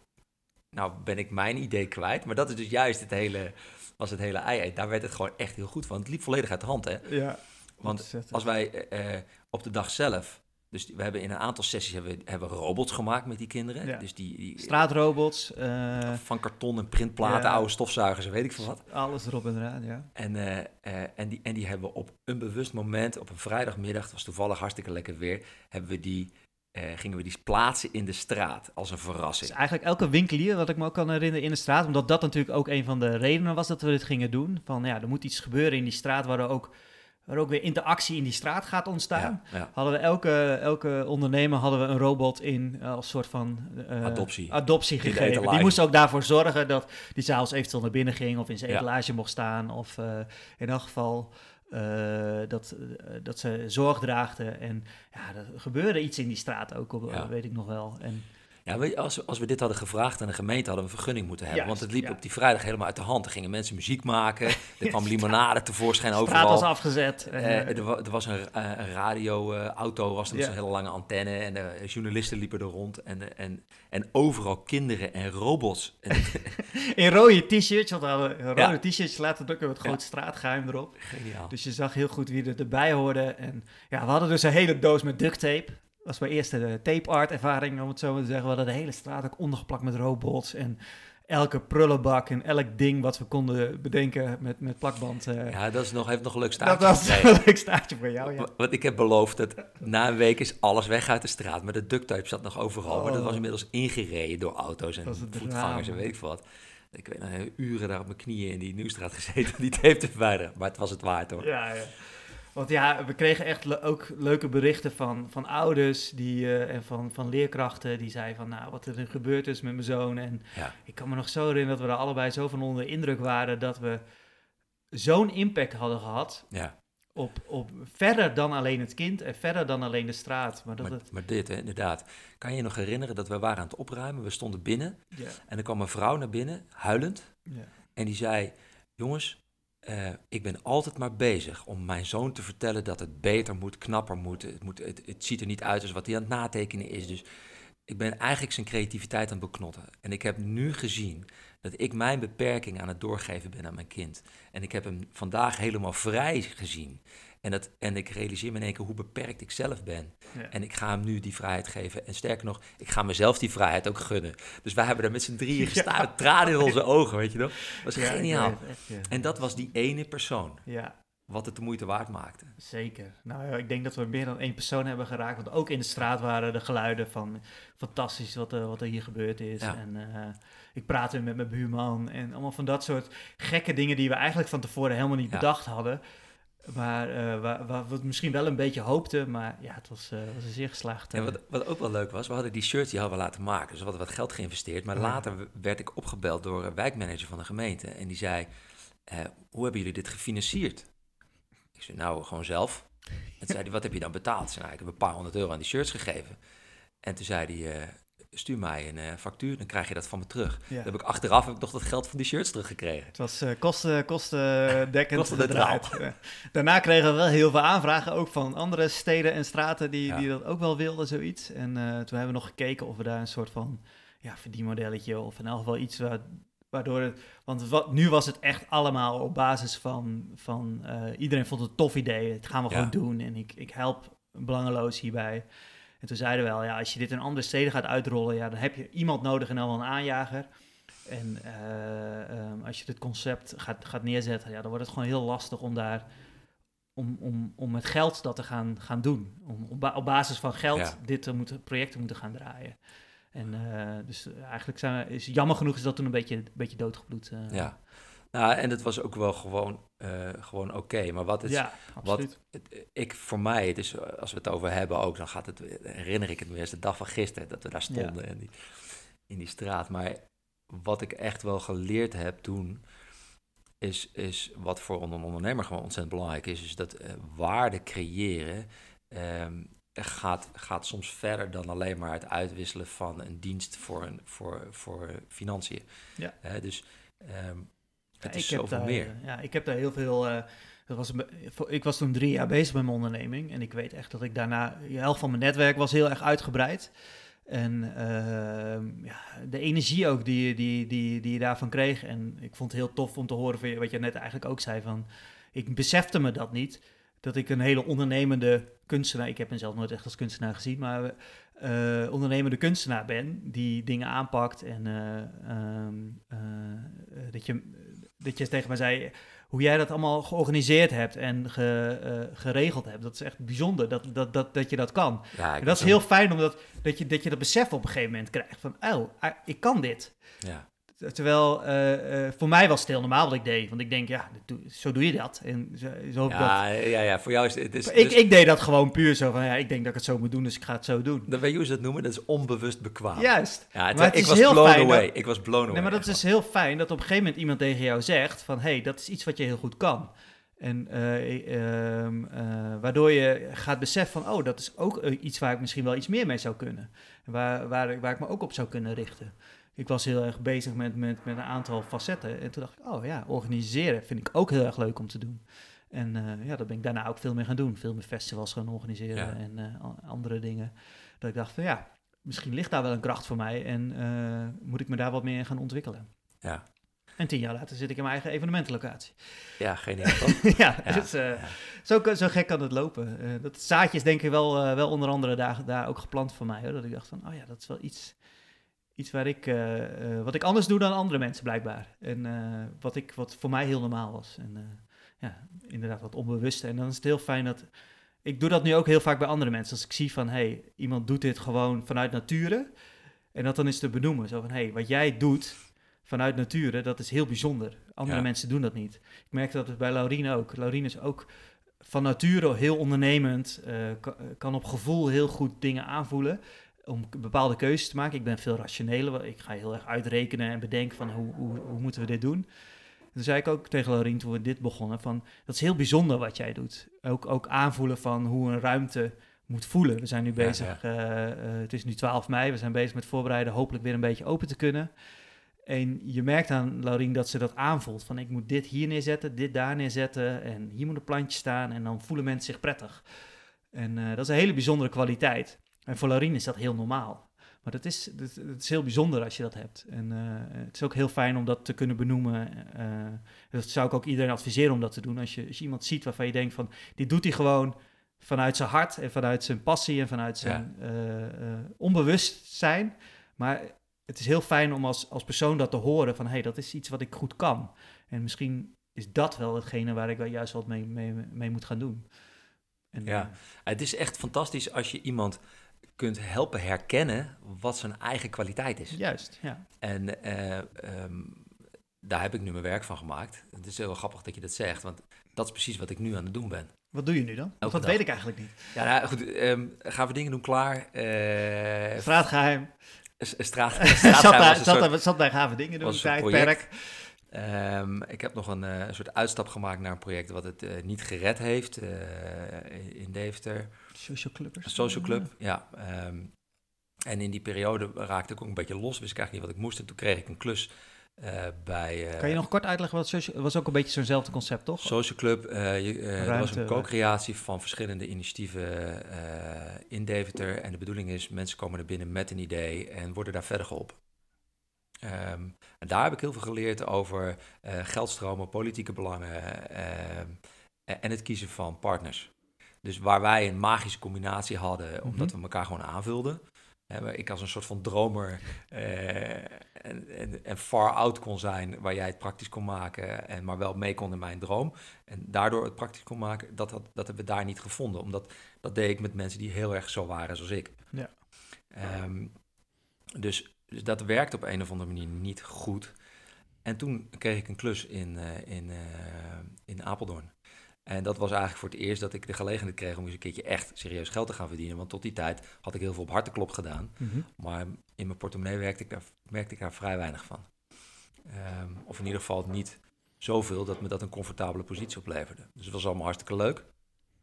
nou ben ik mijn idee kwijt. Maar dat is dus juist het hele was het hele ei. Daar werd het gewoon echt heel goed van. Het liep volledig uit de hand, hè? Ja. Want als wij uh, op de dag zelf dus we hebben in een aantal sessies hebben, hebben robots gemaakt met die kinderen. Ja. Dus die, die Straatrobots. Uh, van karton en printplaten, oude stofzuigers, weet ik veel wat. Alles erop en eraan, ja. En, uh, en, die, en die hebben we op een bewust moment, op een vrijdagmiddag, het was toevallig hartstikke lekker weer, hebben we die gingen we die plaatsen in de straat als een Dus verrassing. eigenlijk elke winkelier, wat ik me ook kan herinneren in de straat, omdat dat natuurlijk ook een van de redenen was dat we dit gingen doen. Van ja, er moet iets gebeuren in die straat waar er ook, waar ook weer interactie in die straat gaat ontstaan. Ja, ja. Hadden we elke, elke ondernemer hadden we een robot in eh, als soort van eh, Adoptie. adoptie gegeven. Die moest ook daarvoor zorgen dat die s'avonds eventueel naar binnen ging of in zijn Ja. etalage mocht staan. Of eh, in elk geval eh, dat, eh, dat ze zorg draagden. En ja, er gebeurde iets in die straat ook, op, Ja. weet ik nog wel. En Als, we- als we dit hadden gevraagd aan de gemeente, hadden we een vergunning moeten hebben. Juist, want het liep ja. op die vrijdag helemaal uit de hand. Er gingen mensen muziek maken. Er kwam limonade tevoorschijn de straat was overal. afgezet. Eh, eh, er, wa- er was een, eh, een radioauto, was er met zo'n hele lange antenne. En de journalisten liepen er rond. En, eh, en, en overal kinderen en robots. In rode t-shirts, want we hadden rode Ja. t-shirts laten drukken met groot straatgeheim erop. geniaal. Dus je zag heel goed wie er erbij hoorde. En ja, we hadden dus een hele doos met duct tape. Dat was mijn eerste eh, tape art ervaring, om het zo maar te zeggen. We hadden de hele straat ook ondergeplakt met robots. En elke prullenbak en elk ding wat we konden bedenken met, met plakband. eh, Ja, dat is nog, heeft nog een leuk dat staartje was gekregen. een leuk staartje voor jou, ja. Wa- Want ik heb beloofd dat na een week is alles weg uit de straat. Maar de duct tape zat nog overal. Maar dat was Oh. inmiddels ingereden door auto's en Dat voetgangers en weet ik wat. Ik weet nog, uren daar op mijn knieën in die Nieuwstraat gezeten om die tape te verwijderen. Maar het was het waard hoor. Ja, ja. Want ja, we kregen echt le- ook leuke berichten van, van ouders die, eh, en van, van leerkrachten die zeiden van nou, wat er gebeurd is met mijn zoon. En Ja. ik kan me nog zo herinneren dat we er allebei zo van onder de indruk waren dat we zo'n impact hadden gehad Ja, op, op verder dan alleen het kind en verder dan alleen de straat. Maar dat maar, het, maar dit hè, inderdaad. Kan je je nog herinneren dat we waren aan het opruimen? We stonden binnen ja, en er kwam een vrouw naar binnen, huilend. ja. En die zei, jongens, eh, ik ben altijd maar bezig om mijn zoon te vertellen dat het beter moet, knapper moet. Het, moet het, ziet er niet uit als wat hij aan het natekenen is. Dus ik ben eigenlijk zijn creativiteit aan het beknotten. En ik heb nu gezien dat ik mijn beperking aan het doorgeven ben aan mijn kind. En ik heb hem vandaag helemaal vrij gezien. En, dat, en ik realiseer me in één keer hoe beperkt ik zelf ben. Ja. En ik ga hem nu die vrijheid geven. En sterker nog, ik ga mezelf die vrijheid ook gunnen. Dus wij hebben daar met z'n drieën gestaan, met tranen in onze ogen, weet je nog? Dat was Ja, geniaal. ja. En dat was die ene persoon, ja, wat het de moeite waard maakte. Zeker. Nou ja, ik denk dat we meer dan één persoon hebben geraakt. Want ook in de straat waren de geluiden van fantastisch wat, er wat er hier gebeurd is. Ja. En eh, ik praatte met mijn buurman en allemaal van dat soort gekke dingen die we eigenlijk van tevoren helemaal niet Ja. bedacht hadden. Maar eh, waar, waar we misschien wel een beetje hoopten. Maar ja, het was, was een zeer geslaagd. En wat, wat ook wel leuk was, we hadden die shirts die hadden we laten maken. Dus we hadden wat geld geïnvesteerd. Maar ja. later werd ik opgebeld door een wijkmanager van de gemeente. En die zei, hoe hebben jullie dit gefinancierd? Ik zei, nou, gewoon zelf. En toen zei hij, wat heb je dan betaald? Ik zei, nou, ik heb een paar honderd euro aan die shirts gegeven. En toen zei hij, eh, stuur mij een eh, factuur, dan krijg je dat van me terug. ja. Dan heb ik achteraf heb ik nog dat geld van die shirts teruggekregen. Het was eh kosten, kostendekkend. Gedraaid. Ja. Daarna kregen we wel heel veel aanvragen, ook van andere steden en straten die, Ja. die dat ook wel wilden, zoiets. En toen hebben we nog gekeken of we daar een soort van ja, verdienmodelletje of in elk geval iets wa- waardoor het... Want wat, nu was het echt allemaal op basis van, van eh, iedereen vond het een tof idee, het gaan we Ja. gewoon doen en ik, ik help belangeloos hierbij. En toen zeiden we wel, ja, als je dit in andere steden gaat uitrollen, ja, dan heb je iemand nodig en dan wel een aanjager. En eh, ehm, als je dit concept gaat, gaat neerzetten, ja, dan wordt het gewoon heel lastig om daar om, om, om met geld dat te gaan, gaan doen. Om op, ba- op basis van geld Ja. dit te moeten, project te moeten gaan draaien. En eh, dus eh, eigenlijk zijn we, is jammer genoeg is dat toen een beetje, een beetje doodgebloed. eh. Ja. Nou, en het was ook wel gewoon, gewoon oké. Maar wat het, ja, het- ik voor mij, het is, als we het over hebben ook, dan gaat het, herinner ik het me eens de dag van gisteren dat we daar stonden in, die, in die straat. Maar wat ik echt wel geleerd heb toen, is, is wat voor een ondernemer gewoon ontzettend belangrijk is, is dat waarde creëren ehm, gaat, gaat soms verder dan alleen maar het uitwisselen van een dienst voor, een, voor, voor financiën. Ja. Dus ehm, het Ja, is heb zoveel daar, meer. eh, Ja, ik heb daar heel veel. eh, dat was ik was toen drie jaar bezig met mijn onderneming. En ik weet echt dat ik daarna. De helft van mijn netwerk was heel erg uitgebreid. En ehm, ja, de energie ook die, die, die, die je daarvan kreeg. En ik vond het heel tof om te horen van je, wat je net eigenlijk ook zei. Van, ik besefte me dat niet. Dat ik een hele ondernemende kunstenaar. Ik heb mezelf nooit echt als kunstenaar gezien. Maar eh, ondernemende kunstenaar ben. Die dingen aanpakt. En eh, ehm, eh, dat je dat je tegen mij zei, hoe jij dat allemaal georganiseerd hebt en ge, geregeld hebt. Dat is echt bijzonder dat, dat, dat, dat je dat kan. Ja, En dat is heel fijn, omdat dat je, dat je dat besef op een gegeven moment krijgt van, oh, ah, ik kan dit. Ja, Terwijl eh, eh, voor mij was het heel normaal wat ik deed. Want ik denk, ja, dat doe- zo doe je dat. En zo, ik dat. ja, ja, ja, voor jou is het... is, Ik, dus- ik deed dat gewoon puur zo van, ja, ik denk dat ik het zo moet doen, dus ik ga het zo doen. je hoe ze dat noemen? Dat is onbewust bekwaam. Juist. Ja, het- Maar het ik is was heel blown fijn away. dat- Ik was blown away. Nee, maar dat is heel fijn dat op een gegeven moment iemand tegen jou zegt van, hé, hey, dat is iets wat je heel goed kan. En eh, ehm, eh, waardoor je gaat beseffen van, oh, dat is ook iets waar ik misschien wel iets meer mee zou kunnen. En waar, waar ik me ook op zou kunnen richten. Ik was heel erg bezig met, met, met een aantal facetten. En toen dacht ik, oh ja, organiseren vind ik ook heel erg leuk om te doen. En eh, ja, dat ben ik daarna ook veel meer gaan doen. Veel meer festivals gaan organiseren Ja. en eh, andere dingen. Dat ik dacht van ja, misschien ligt daar wel een kracht voor mij. En eh, moet ik me daar wat meer in gaan ontwikkelen. Ja. En tien jaar later zit ik in mijn eigen evenementenlocatie. Ja, geen ja, Ja, dus, ja. Zo, zo gek kan het lopen. Dat zaadje is denk ik wel, wel onder andere daar, daar ook geplant voor mij. Hoor. Dat ik dacht van, oh ja, dat is wel iets, iets waar ik, eh, eh, wat ik anders doe dan andere mensen blijkbaar. En eh, wat, ik, wat voor mij heel normaal was. En ja, inderdaad wat onbewust. En dan is het heel fijn dat... Ik doe dat nu ook heel vaak bij andere mensen. Als ik zie van, hey, iemand doet dit gewoon vanuit nature. En dat dan is te benoemen. Zo van, hey, wat jij doet vanuit nature, dat is heel bijzonder. Andere Ja. mensen doen dat niet. Ik merk dat het bij Laurien ook. Laurien is ook van nature heel ondernemend. ka- kan op gevoel heel goed dingen aanvoelen. Om bepaalde keuzes te maken. Ik ben veel rationeler. Ik ga heel erg uitrekenen en bedenken van hoe, hoe, hoe moeten we dit doen. Toen zei ik ook tegen Laurien toen we dit begonnen. Van, dat is heel bijzonder wat jij doet. Ook, ook aanvoelen van hoe een ruimte moet voelen. We zijn nu Ja, bezig, eh, eh, het is nu 12 mei. We zijn bezig met voorbereiden hopelijk weer een beetje open te kunnen. En je merkt aan Laurien dat ze dat aanvoelt. Van ik moet dit hier neerzetten, dit daar neerzetten. En hier moet een plantje staan. En dan voelen mensen zich prettig. En eh, dat is een hele bijzondere kwaliteit. En voor Laurien is dat heel normaal. Maar dat is, dat, het is heel bijzonder als je dat hebt. En eh, het is ook heel fijn om dat te kunnen benoemen. eh, dat zou ik ook iedereen adviseren om dat te doen. Als je, als je iemand ziet waarvan je denkt van... dit doet hij gewoon vanuit zijn hart en vanuit zijn passie... en vanuit zijn eh, eh, onbewustzijn. Maar het is heel fijn om als, als persoon dat te horen van... hé, hey, dat is iets wat ik goed kan. En misschien is dat wel hetgene waar ik wel juist wat mee, mee, mee moet gaan doen. En, Ja. eh, Het is echt fantastisch als je iemand kunt helpen herkennen wat zijn eigen kwaliteit is. juist, ja. En eh, ehm, daar heb ik nu mijn werk van gemaakt. Het is heel grappig dat je dat zegt, want dat is precies wat ik nu aan het doen ben. Wat doe je nu dan? Dat dag. weet ik eigenlijk niet. Ja, nou, goed, ehm, gaan we dingen doen klaar? Eh, Straatgeheim. s- straat, straatgeheim zat, daar- zat bij gave dingen doen, tijdperk. Ehm, ik heb nog een eh, soort uitstap gemaakt naar een project wat het eh, niet gered heeft eh, in Deventer. Social clubbers. Een social club, ja. ehm, en in die periode raakte ik ook een beetje los, wist ik eigenlijk niet wat ik moest. En toen kreeg ik een klus eh, bij... eh, Kan je nog kort uitleggen wat social... Het was ook een beetje zo'nzelfde concept, toch? Social Club, eh, je, was een co-creatie van verschillende initiatieven in Deventer. En de bedoeling is, mensen komen er binnen met een idee en worden daar verder geholpen. Ehm, en daar heb ik heel veel geleerd over geldstromen, politieke belangen ehm, en het kiezen van partners. Dus waar wij een magische combinatie hadden, omdat we elkaar gewoon aanvulden. Ik als een soort van dromer eh, en, en, en far out kon zijn, waar jij het praktisch kon maken, en maar wel mee kon in mijn droom. En daardoor het praktisch kon maken, dat, had, dat hebben we daar niet gevonden. Omdat dat deed ik met mensen die heel erg zo waren zoals ik. Ja. Ehm, dus, dus dat werkte op een of andere manier niet goed. En toen kreeg ik een klus in, eh, in, eh, in Apeldoorn. En dat was eigenlijk voor het eerst dat ik de gelegenheid kreeg om eens een keertje echt serieus geld te gaan verdienen. Want tot die tijd had ik heel veel op harteklop gedaan. Mhm. Maar in mijn portemonnee werkte ik daar, merkte ik daar vrij weinig van. Ehm, of in ieder geval niet zoveel dat me dat een comfortabele positie opleverde. Dus het was allemaal hartstikke leuk.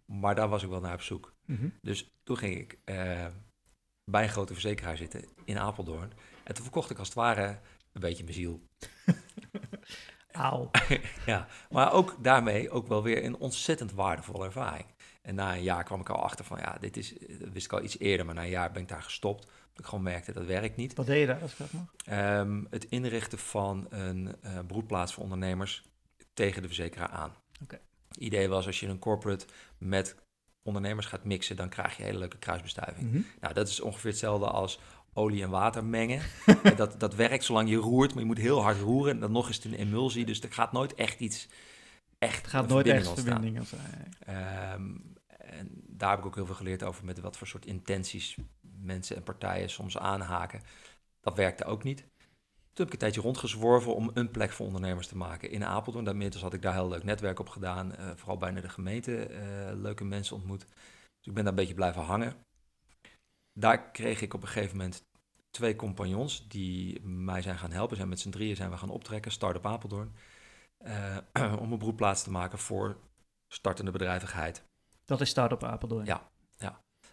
Maar daar was ik wel naar op zoek. Mhm. Dus toen ging ik eh, bij een grote verzekeraar zitten in Apeldoorn. En toen verkocht ik als het ware een beetje mijn ziel. Auw. ja, maar ook daarmee ook wel weer een ontzettend waardevolle ervaring. En na een jaar kwam ik al achter van, ja, dit is, dat wist ik al iets eerder, maar na een jaar ben ik daar gestopt. Omdat ik gewoon merkte, dat werkt niet. Wat deed je daar, als ik dat mag? Ehm, het inrichten van een eh broedplaats voor ondernemers tegen de verzekeraar aan. Oké. Het idee was, als je een corporate met ondernemers gaat mixen, dan krijg je hele leuke kruisbestuiving. Mhm. Nou, dat is ongeveer hetzelfde als olie en water mengen. En dat, dat werkt zolang je roert, maar je moet heel hard roeren. En dan nog is het een emulsie, dus er gaat nooit echt iets... Echt Het gaat nooit echt ontstaan. verbinding ontstaan. Ehm, en daar heb ik ook heel veel geleerd over met wat voor soort intenties mensen en partijen soms aanhaken. Dat werkte ook niet. Toen heb ik een tijdje rondgezworven om een plek voor ondernemers te maken in Apeldoorn. Daarmiddels had ik daar heel leuk netwerk op gedaan. eh, vooral bijna de gemeente eh, leuke mensen ontmoet. Dus ik ben daar een beetje blijven hangen. Daar kreeg ik op een gegeven moment twee compagnons die mij zijn gaan helpen. Zijn met z'n drieën zijn we gaan optrekken, Start-up Apeldoorn. eh, om een broedplaats te maken voor startende bedrijvigheid. Dat is Startup Apeldoorn. Ja.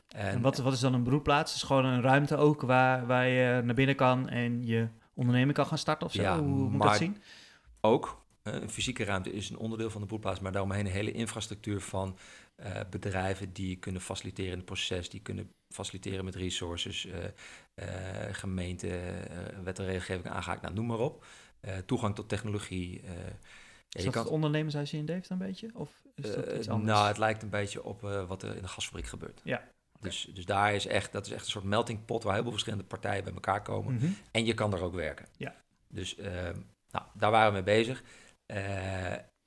En, En wat, wat is dan een broedplaats? Het is gewoon een ruimte ook waar, waar je naar binnen kan en je onderneming kan gaan starten of zo? Ja, Hoe moet ik maar- dat zien? ook, eh, een fysieke ruimte is een onderdeel van de broedplaats, maar daaromheen een hele infrastructuur van eh, bedrijven die kunnen faciliteren in het proces, die kunnen faciliteren met resources, eh eh, gemeente, wet en regelgeving aangehaakt, nou, noem maar op. Toegang tot technologie. Is dat kan, het ondernemershuisje in een beetje? Of is dat iets anders? nou, het lijkt een beetje op wat er in de gasfabriek gebeurt. Ja, Dus, dus daar is echt, dat is echt een soort melting pot waar heel veel verschillende partijen bij elkaar komen. Mhm. En je kan er ook werken. Ja. Dus ehm, nou, daar waren we mee bezig.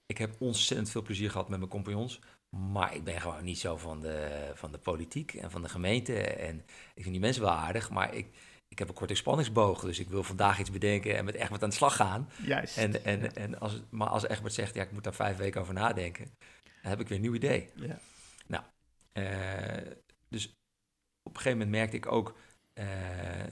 Ik heb ontzettend veel plezier gehad met mijn compagnons. Maar ik ben gewoon niet zo van de, van de politiek en van de gemeente. En ik vind die mensen wel aardig, maar ik, ik heb een korte spanningsboog. Dus ik wil vandaag iets bedenken en met Egbert aan de slag gaan. Juist. En, en, Ja. en als, het- maar als Egbert zegt, ja, ik moet daar vijf weken over nadenken, dan heb ik weer een nieuw idee. Ja. Eh, dus op een gegeven moment merkte ik ook eh,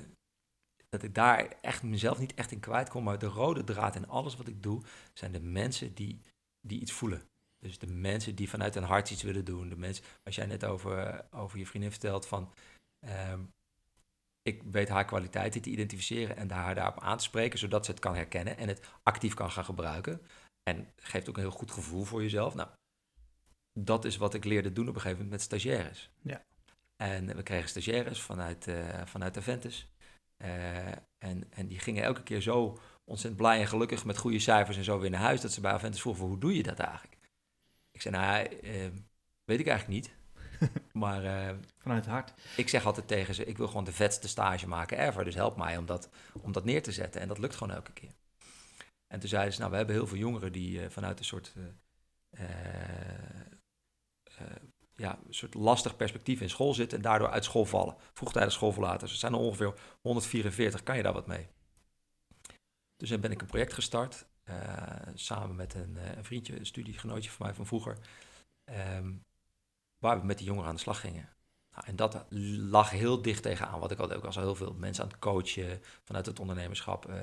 dat ik daar echt mezelf niet echt in kwijt kon. Maar de rode draad in alles wat ik doe, zijn de mensen die, die iets voelen. Dus de mensen die vanuit hun hart iets willen doen. De mensen, als jij net over, over je vriendin vertelt van... ehm, ik weet haar kwaliteiten te identificeren en haar daarop aan te spreken, zodat ze het kan herkennen en het actief kan gaan gebruiken. En geeft ook een heel goed gevoel voor jezelf. Nou, dat is wat ik leerde doen op een gegeven moment met stagiaires. Ja. En we kregen stagiaires vanuit, eh vanuit Aventus. Eh, en, en die gingen elke keer zo ontzettend blij en gelukkig met goede cijfers en zo weer naar huis, dat ze bij Aventus vroegen, hoe doe je dat eigenlijk? Ik zei, nou, eh, weet ik eigenlijk niet. maar eh, Vanuit het hart. ik zeg altijd tegen ze, ik wil gewoon de vetste stage maken ever. Dus help mij om dat, om dat neer te zetten. En dat lukt gewoon elke keer. En toen zeiden ze, nou, we hebben heel veel jongeren die eh, vanuit een soort, eh, ja, een soort lastig perspectief in school zitten en daardoor uit school vallen. Vroegtijdig schoolverlaters. Er zijn er ongeveer 144. Kan je daar wat mee? Dus dan ben ik een project gestart, samen met een, eh, een vriendje, een studiegenootje van mij van vroeger, ehm, waar we met die jongeren aan de slag gingen. Nou, en dat lag heel dicht tegenaan wat ik had ook als heel veel mensen aan het coachen vanuit het ondernemerschap. eh,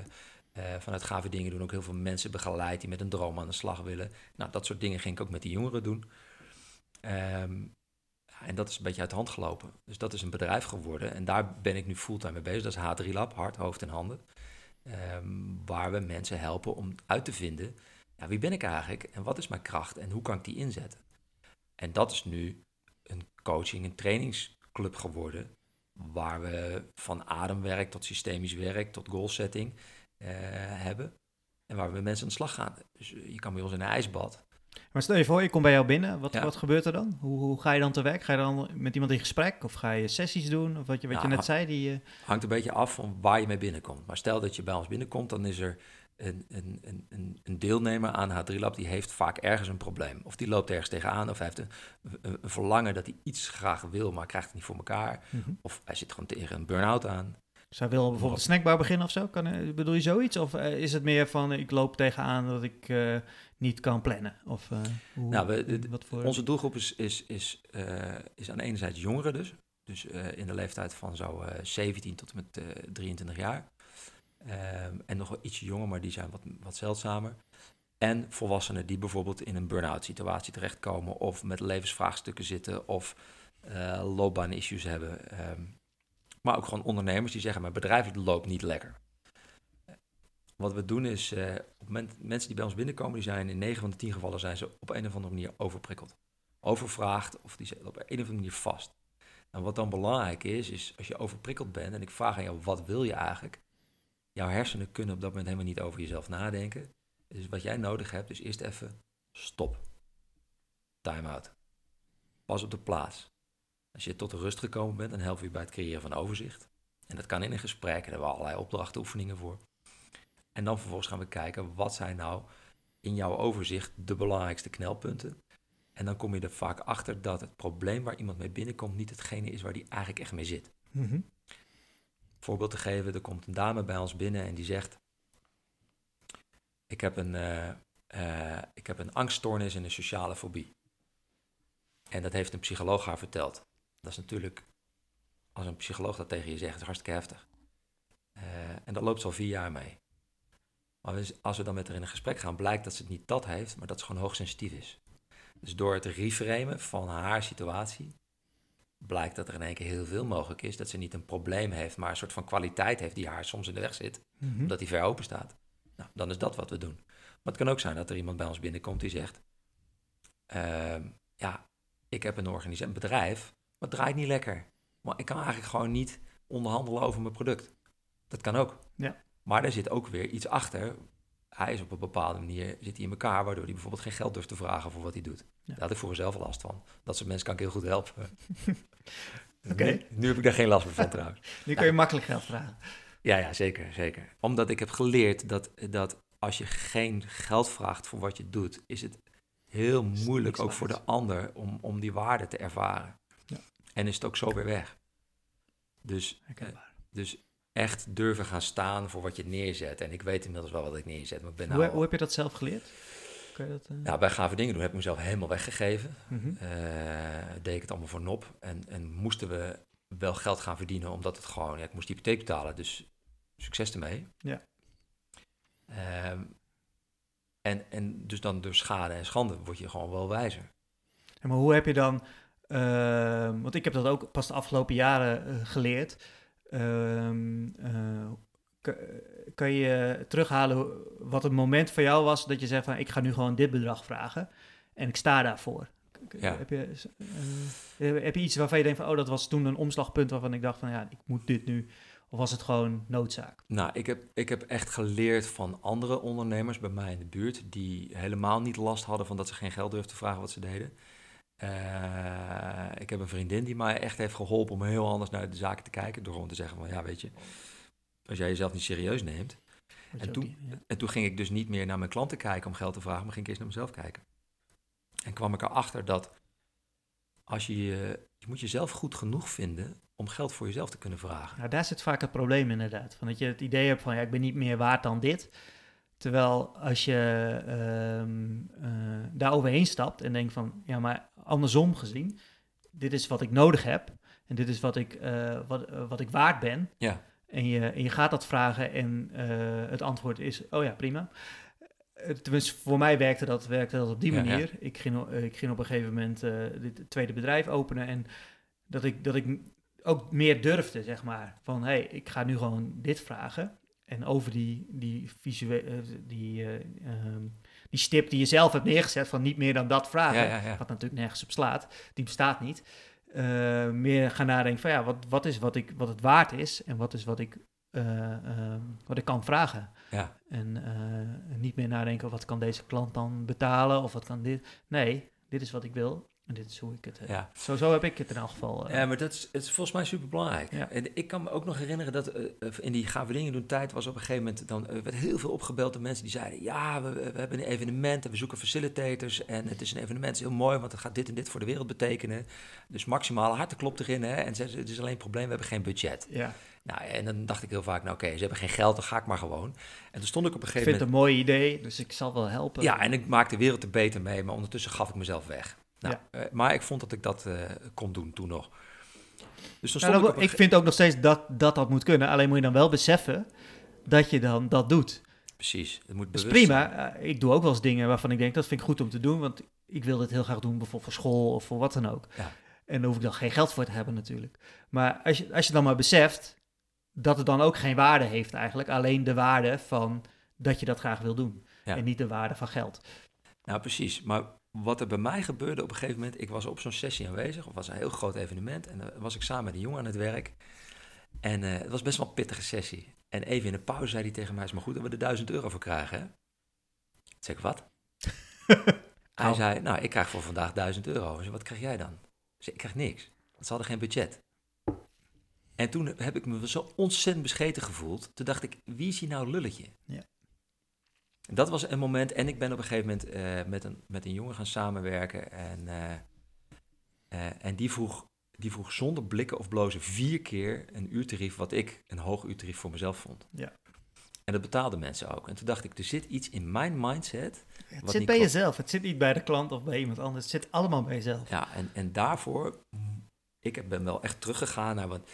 eh, vanuit gave dingen doen ook heel veel mensen begeleid die met een droom aan de slag willen. Nou, dat soort dingen ging ik ook met die jongeren doen. Ehm, en dat is een beetje uit de hand gelopen. Dus dat is een bedrijf geworden en daar ben ik nu fulltime mee bezig. Dat is H3 Lab, hart, hoofd en handen. Ehm, waar we mensen helpen om uit te vinden, ja, wie ben ik eigenlijk en wat is mijn kracht en hoe kan ik die inzetten? En dat is nu een coaching, een trainingsclub geworden. Waar we van ademwerk tot systemisch werk tot goalsetting eh, hebben. En waar we mensen aan de slag gaan. Dus eh, je kan bij ons in een ijsbad. Maar stel je voor, ik kom bij jou binnen. Wat, Ja. wat gebeurt er dan? Hoe, hoe ga je dan te werk? Ga je dan met iemand in gesprek? Of ga je sessies doen? Of wat je, wat je net zei, die... eh, Hangt een beetje af van waar je mee binnenkomt. Maar stel dat je bij ons binnenkomt, dan is er een, een, een- een, deelnemer aan H3 Lab die heeft vaak ergens een probleem. Of die loopt ergens tegenaan, of hij heeft een, een, verlangen dat hij iets graag wil, maar krijgt het niet voor elkaar. Of hij zit gewoon tegen een burn-out aan. Zij wil bijvoorbeeld een snackbar beginnen of zo? Kan, eh, bedoel je zoiets? Of eh, is het meer van, ik loop tegenaan dat ik niet kan plannen? Of eh, hoe, Nou, we- hoe- de- wat voor... Onze doelgroep is, is, is, eh, is aan de ene zijde jongeren dus. Dus eh, in de leeftijd van zo eh 17 tot en met eh, 23 jaar. Ehm, en nog wel ietsje jonger, maar die zijn wat, wat zeldzamer. En volwassenen die bijvoorbeeld in een burn-out situatie terechtkomen... of met levensvraagstukken zitten of loopbaan-issues hebben. Ehm, maar ook gewoon ondernemers die zeggen... mijn bedrijf loopt niet lekker. Wat we doen is, eh, op moment, mensen die bij ons binnenkomen... die zijn in 9 van de 10 gevallen zijn ze op een of andere manier overprikkeld. Overvraagd of die zitten op een of andere manier vast. En wat dan belangrijk is, is als je overprikkeld bent... en ik vraag aan jou, wat wil je eigenlijk? Jouw hersenen kunnen op dat moment helemaal niet over jezelf nadenken. Dus wat jij nodig hebt, is eerst even stop. Time-out. Pas op de plaats. Als je tot de rust gekomen bent, dan helpen we je bij het creëren van overzicht. En dat kan in een gesprek, daar hebben we allerlei opdrachtoefeningen voor. En dan vervolgens gaan we kijken, wat zijn nou in jouw overzicht de belangrijkste knelpunten? En dan kom je er vaak achter dat het probleem waar iemand mee binnenkomt niet hetgene is waar die eigenlijk echt mee zit. Mhm. Voorbeeld te geven, er komt een dame bij ons binnen en die zegt: Ik heb een, eh, eh, ik heb een angststoornis en een sociale fobie. En dat heeft een psycholoog haar verteld. Dat is natuurlijk, als een psycholoog dat tegen je zegt, is hartstikke heftig. Eh, en dat loopt al vier jaar mee. Maar als we dan met haar in een gesprek gaan, blijkt dat ze het niet dat heeft, maar dat ze gewoon hoogsensitief is. Dus door het reframen van haar situatie, blijkt dat er in één keer heel veel mogelijk is. Dat ze niet een probleem heeft, maar een soort van kwaliteit heeft die haar soms in de weg zit, Mhm. omdat die ver open staat. Nou, dan is dat wat we doen. Maar het kan ook zijn dat er iemand bij ons binnenkomt die zegt: ehm, Ja, ik heb een organisatie, een bedrijf, maar het draait niet lekker. Maar ik kan eigenlijk gewoon niet onderhandelen over mijn product. Dat kan ook. Ja. Maar er zit ook weer iets achter. Hij is op een bepaalde manier zit hij in elkaar, waardoor hij bijvoorbeeld geen geld durft te vragen voor wat hij doet. Ja. Daar had ik voor mezelf last van. Dat soort mensen kan ik heel goed helpen. Oké. Nu, nu heb ik daar geen last meer van trouwens. Nu kun je makkelijk geld vragen. Ja, ja, zeker, zeker. Omdat ik heb geleerd dat, dat als je geen geld vraagt voor wat je doet, is het heel Is moeilijk ook voor de ander om, om die waarde te ervaren. Ja. En is het ook zo weer weg. Dus, Herkenbaar. dus echt durven gaan staan voor wat je neerzet. En ik weet inmiddels wel wat ik neerzet, maar ik ben hoe, nou... hoe heb je dat zelf geleerd? Kun je dat, eh, Nou, bij gave dingen doen heb ik mezelf helemaal weggegeven. Eh, deed ik het allemaal voor nop. En, en moesten we wel geld gaan verdienen, omdat het gewoon... Ja, ik moest die hypotheek betalen, dus succes ermee. Ja. Ehm, en, en dus dan door schade en schande word je gewoon wel wijzer. Ja, maar hoe heb je dan, ehm, want ik heb dat ook pas de afgelopen jaren eh, geleerd. Ehm, eh, kan je terughalen wat het moment voor jou was dat je zegt van ik ga nu gewoon dit bedrag vragen en ik sta daarvoor? Ja. Heb, je, eh, heb je iets waarvan je denkt van oh dat was toen een omslagpunt waarvan ik dacht van ja ik moet dit nu of was het gewoon noodzaak? Nou, ik heb, ik heb echt geleerd van andere ondernemers bij mij in de buurt... die helemaal niet last hadden van dat ze geen geld durfden te vragen wat ze deden. Eh, ik heb een vriendin die mij echt heeft geholpen om heel anders naar de zaken te kijken... door gewoon te zeggen van, ja, weet je... als jij jezelf niet serieus neemt... En toen- niet- ja. En toen ging ik dus niet meer naar mijn klanten kijken om geld te vragen, maar ging ik eerst naar mezelf kijken. En kwam ik erachter dat als je, je je moet jezelf goed genoeg vinden om geld voor jezelf te kunnen vragen. Nou, daar zit vaak het probleem inderdaad. Van dat je het idee hebt van ja, ik ben niet meer waard dan dit. Terwijl als je eh, daar overheen stapt en denkt van ja, maar andersom gezien, dit is wat ik nodig heb en dit is wat ik, eh, wat, eh, wat ik waard ben. Ja. En je, en je gaat dat vragen en het antwoord is, oh ja, prima. Tenminste, voor mij werkte dat, werkte dat op die Ja, ja. manier. Ik, ging, ik ging op een gegeven moment dit tweede bedrijf openen en dat ik, dat ik ook meer durfde, zeg maar. Van, hé, hey, ik ga nu gewoon dit vragen. En over die, die visuele, die, eh, ehm, die stip die je zelf hebt neergezet van niet meer dan dat vragen. Ja, ja, ja. Wat natuurlijk nergens op slaat. Die bestaat niet. Eh, meer gaan nadenken van ja, wat, wat is wat, ik, wat het waard is en wat is wat ik, eh, ehm, wat ik kan vragen. Ja. En eh, niet meer nadenken wat kan deze klant dan betalen of wat kan dit. Nee, dit is wat ik wil en dit is hoe ik het heb. Ja. Zo, zo heb ik het in elk geval. eh, Ja, maar dat is, het is volgens mij super belangrijk. Ja. En ik kan me ook nog herinneren dat eh, eh, in die gave dingen doen tijd was op een gegeven moment dan eh, werd heel veel opgebeld door mensen die zeiden: ja, we, we hebben een evenement en we zoeken facilitators en het is een evenement, het is heel mooi, want het gaat dit en dit voor de wereld betekenen. Dus maximale hartenklop erin, hè? En ze, het is alleen een probleem, we hebben geen budget. ja. Nou, en dan dacht ik heel vaak, nou oké, ze hebben geen geld, dan ga ik maar gewoon. En toen stond ik op een Ik gegeven vind het moment... een mooi idee, dus ik zal wel helpen. Ja, en ik maakte de wereld er beter mee, maar ondertussen gaf ik mezelf weg. Nou, eh, maar ik vond dat ik dat eh, kon doen toen nog. Dus dan Nou, dan ik vind ook nog steeds dat, dat dat moet kunnen. Alleen moet je dan wel beseffen dat je dan dat doet. Precies, het moet is prima. zijn. Eh, ik doe ook wel eens dingen waarvan ik denk dat vind ik goed om te doen. Want ik wil dit heel graag doen, bijvoorbeeld voor school of voor wat dan ook. Ja. En daar hoef ik dan geen geld voor te hebben natuurlijk. Maar als je, als je dan maar beseft dat het dan ook geen waarde heeft eigenlijk. Alleen de waarde van dat je dat graag wil doen. Ja. En niet de waarde van geld. Nou, precies. Maar wat er bij mij gebeurde op een gegeven moment, ik was op zo'n sessie aanwezig, of was een heel groot evenement, en dan was ik samen met een jongen aan het werk. En eh, het was best wel een pittige sessie. En even in de pauze zei hij tegen mij, is maar goed dat we er 1000 euro voor krijgen, hè? Ik zeg, wat? Hij zei, nou, ik krijg voor vandaag 1000 euro. Ik zei, wat krijg jij dan? Ik zei, ik krijg niks. Want ze hadden geen budget. En toen heb ik me zo ontzettend bescheten gevoeld. Toen dacht ik, wie is hier nou lulletje? Ja. Dat was een moment. En ik ben op een gegeven moment eh, met, een, met een jongen gaan samenwerken. En, eh, eh, en die, vroeg, die vroeg zonder blikken of blozen vier keer een uurtarief... wat ik een hoog uurtarief voor mezelf vond. Ja. En dat betaalden mensen ook. En toen dacht ik, er zit iets in mijn mindset... Het wat zit bij jezelf. Het zit niet bij de klant of bij iemand anders. Het zit allemaal bij jezelf. Ja, en, en daarvoor, ik ben wel echt teruggegaan naar wat.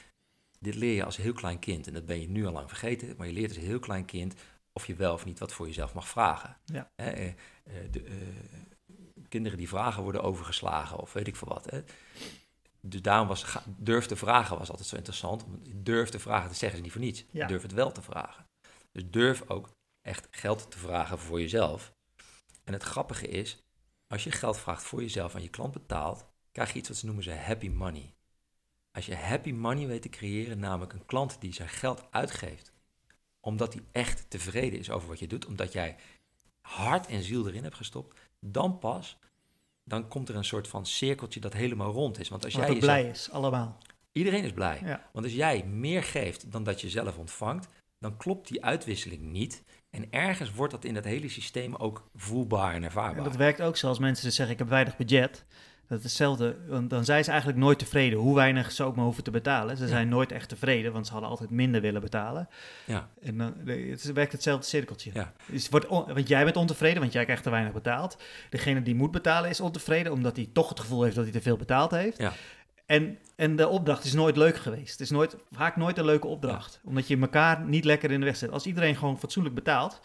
Dit leer je als heel klein kind. En dat ben je nu al lang vergeten. Maar je leert als heel klein kind of je wel of niet wat voor jezelf mag vragen. Ja. Hè, eh, eh, de, eh, kinderen die vragen worden overgeslagen of weet ik veel wat. Hè. Dus daarom was ga- durf te vragen was altijd zo interessant. Durf te vragen, dat zeggen ze niet voor niets. Ja. Durf het wel te vragen. Dus durf ook echt geld te vragen voor jezelf. En het grappige is, als je geld vraagt voor jezelf en je klant betaalt, krijg je iets wat ze noemen ze happy money. Als je happy money weet te creëren, namelijk een klant die zijn geld uitgeeft, omdat hij echt tevreden is over wat je doet, omdat jij hart en ziel erin hebt gestopt, dan pas, dan komt er een soort van cirkeltje dat helemaal rond is. Want als Wat jij blij is, allemaal. Iedereen is blij. Ja. Want als jij meer geeft dan dat je zelf ontvangt, dan klopt die uitwisseling niet. En ergens wordt dat in dat hele systeem ook voelbaar en ervaarbaar. En dat werkt ook zoals mensen zeggen, ik heb weinig budget. Dat is hetzelfde, want dan zijn ze eigenlijk nooit tevreden, hoe weinig ze ook maar hoeven te betalen. Ze Ja. zijn nooit echt tevreden, want ze hadden altijd minder willen betalen. Ja. En dan het werkt hetzelfde cirkeltje. Ja. Dus het wordt on- want jij bent ontevreden, want jij krijgt te weinig betaald. Degene die moet betalen is ontevreden, omdat hij toch het gevoel heeft dat hij te veel betaald heeft. Ja. En, en de opdracht is nooit leuk geweest. Het is nooit, vaak nooit een leuke opdracht. Omdat je elkaar niet lekker in de weg zet. Als iedereen gewoon fatsoenlijk betaalt,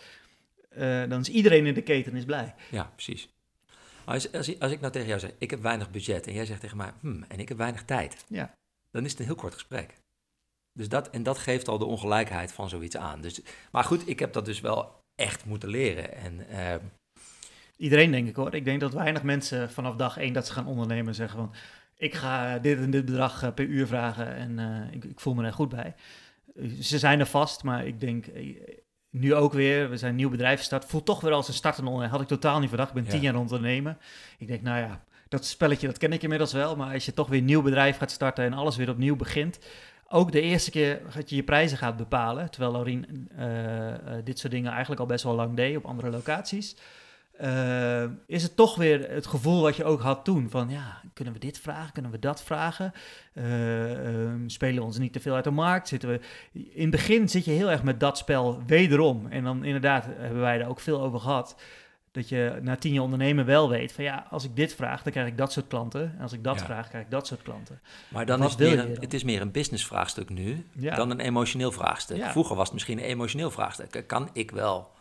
eh, dan is iedereen in de keten is blij. Ja, precies. Als, als, ik- als ik nou tegen jou zeg, ik heb weinig budget en jij zegt tegen mij, hmm, en ik heb weinig tijd, Ja. dan is het een heel kort gesprek. Dus dat, en dat geeft al de ongelijkheid van zoiets aan. Dus, maar goed, ik heb dat dus wel echt moeten leren. En eh, Iedereen denk ik hoor. Ik denk dat weinig mensen vanaf dag één dat ze gaan ondernemen zeggen van... ik ga dit en dit bedrag eh, per uur vragen en eh, ik, ik voel me er goed bij. Eh, Ze zijn er vast, maar ik denk nu ook weer, we zijn een nieuw bedrijf gestart. Voelt toch weer als een startende ondernemer. Had ik totaal niet verdacht. Ik ben Ja. tien jaar ondernemen. Ik denk, nou ja, dat spelletje dat ken ik inmiddels wel. Maar als je toch weer een nieuw bedrijf gaat starten en alles weer opnieuw begint... Ook de eerste keer dat je je prijzen gaat bepalen, terwijl Laurien eh, eh, dit soort dingen eigenlijk al best wel lang deed op andere locaties, eh, is het toch weer het gevoel wat je ook had toen. Van ja, kunnen we dit vragen? Kunnen we dat vragen? Eh, ehm, spelen we ons niet te veel uit de markt? Zitten we... In het begin zit je heel erg met dat spel wederom. En dan inderdaad hebben wij er ook veel over gehad. Dat je na tien jaar ondernemen wel weet van ja, als ik dit vraag, dan krijg ik dat soort klanten. En als ik dat Ja. vraag, krijg ik dat soort klanten. maar dan is het, meer een, het is meer een business vraagstuk nu Ja, dan een emotioneel vraagstuk. Ja. Vroeger was het misschien een emotioneel vraagstuk. Kan ik wel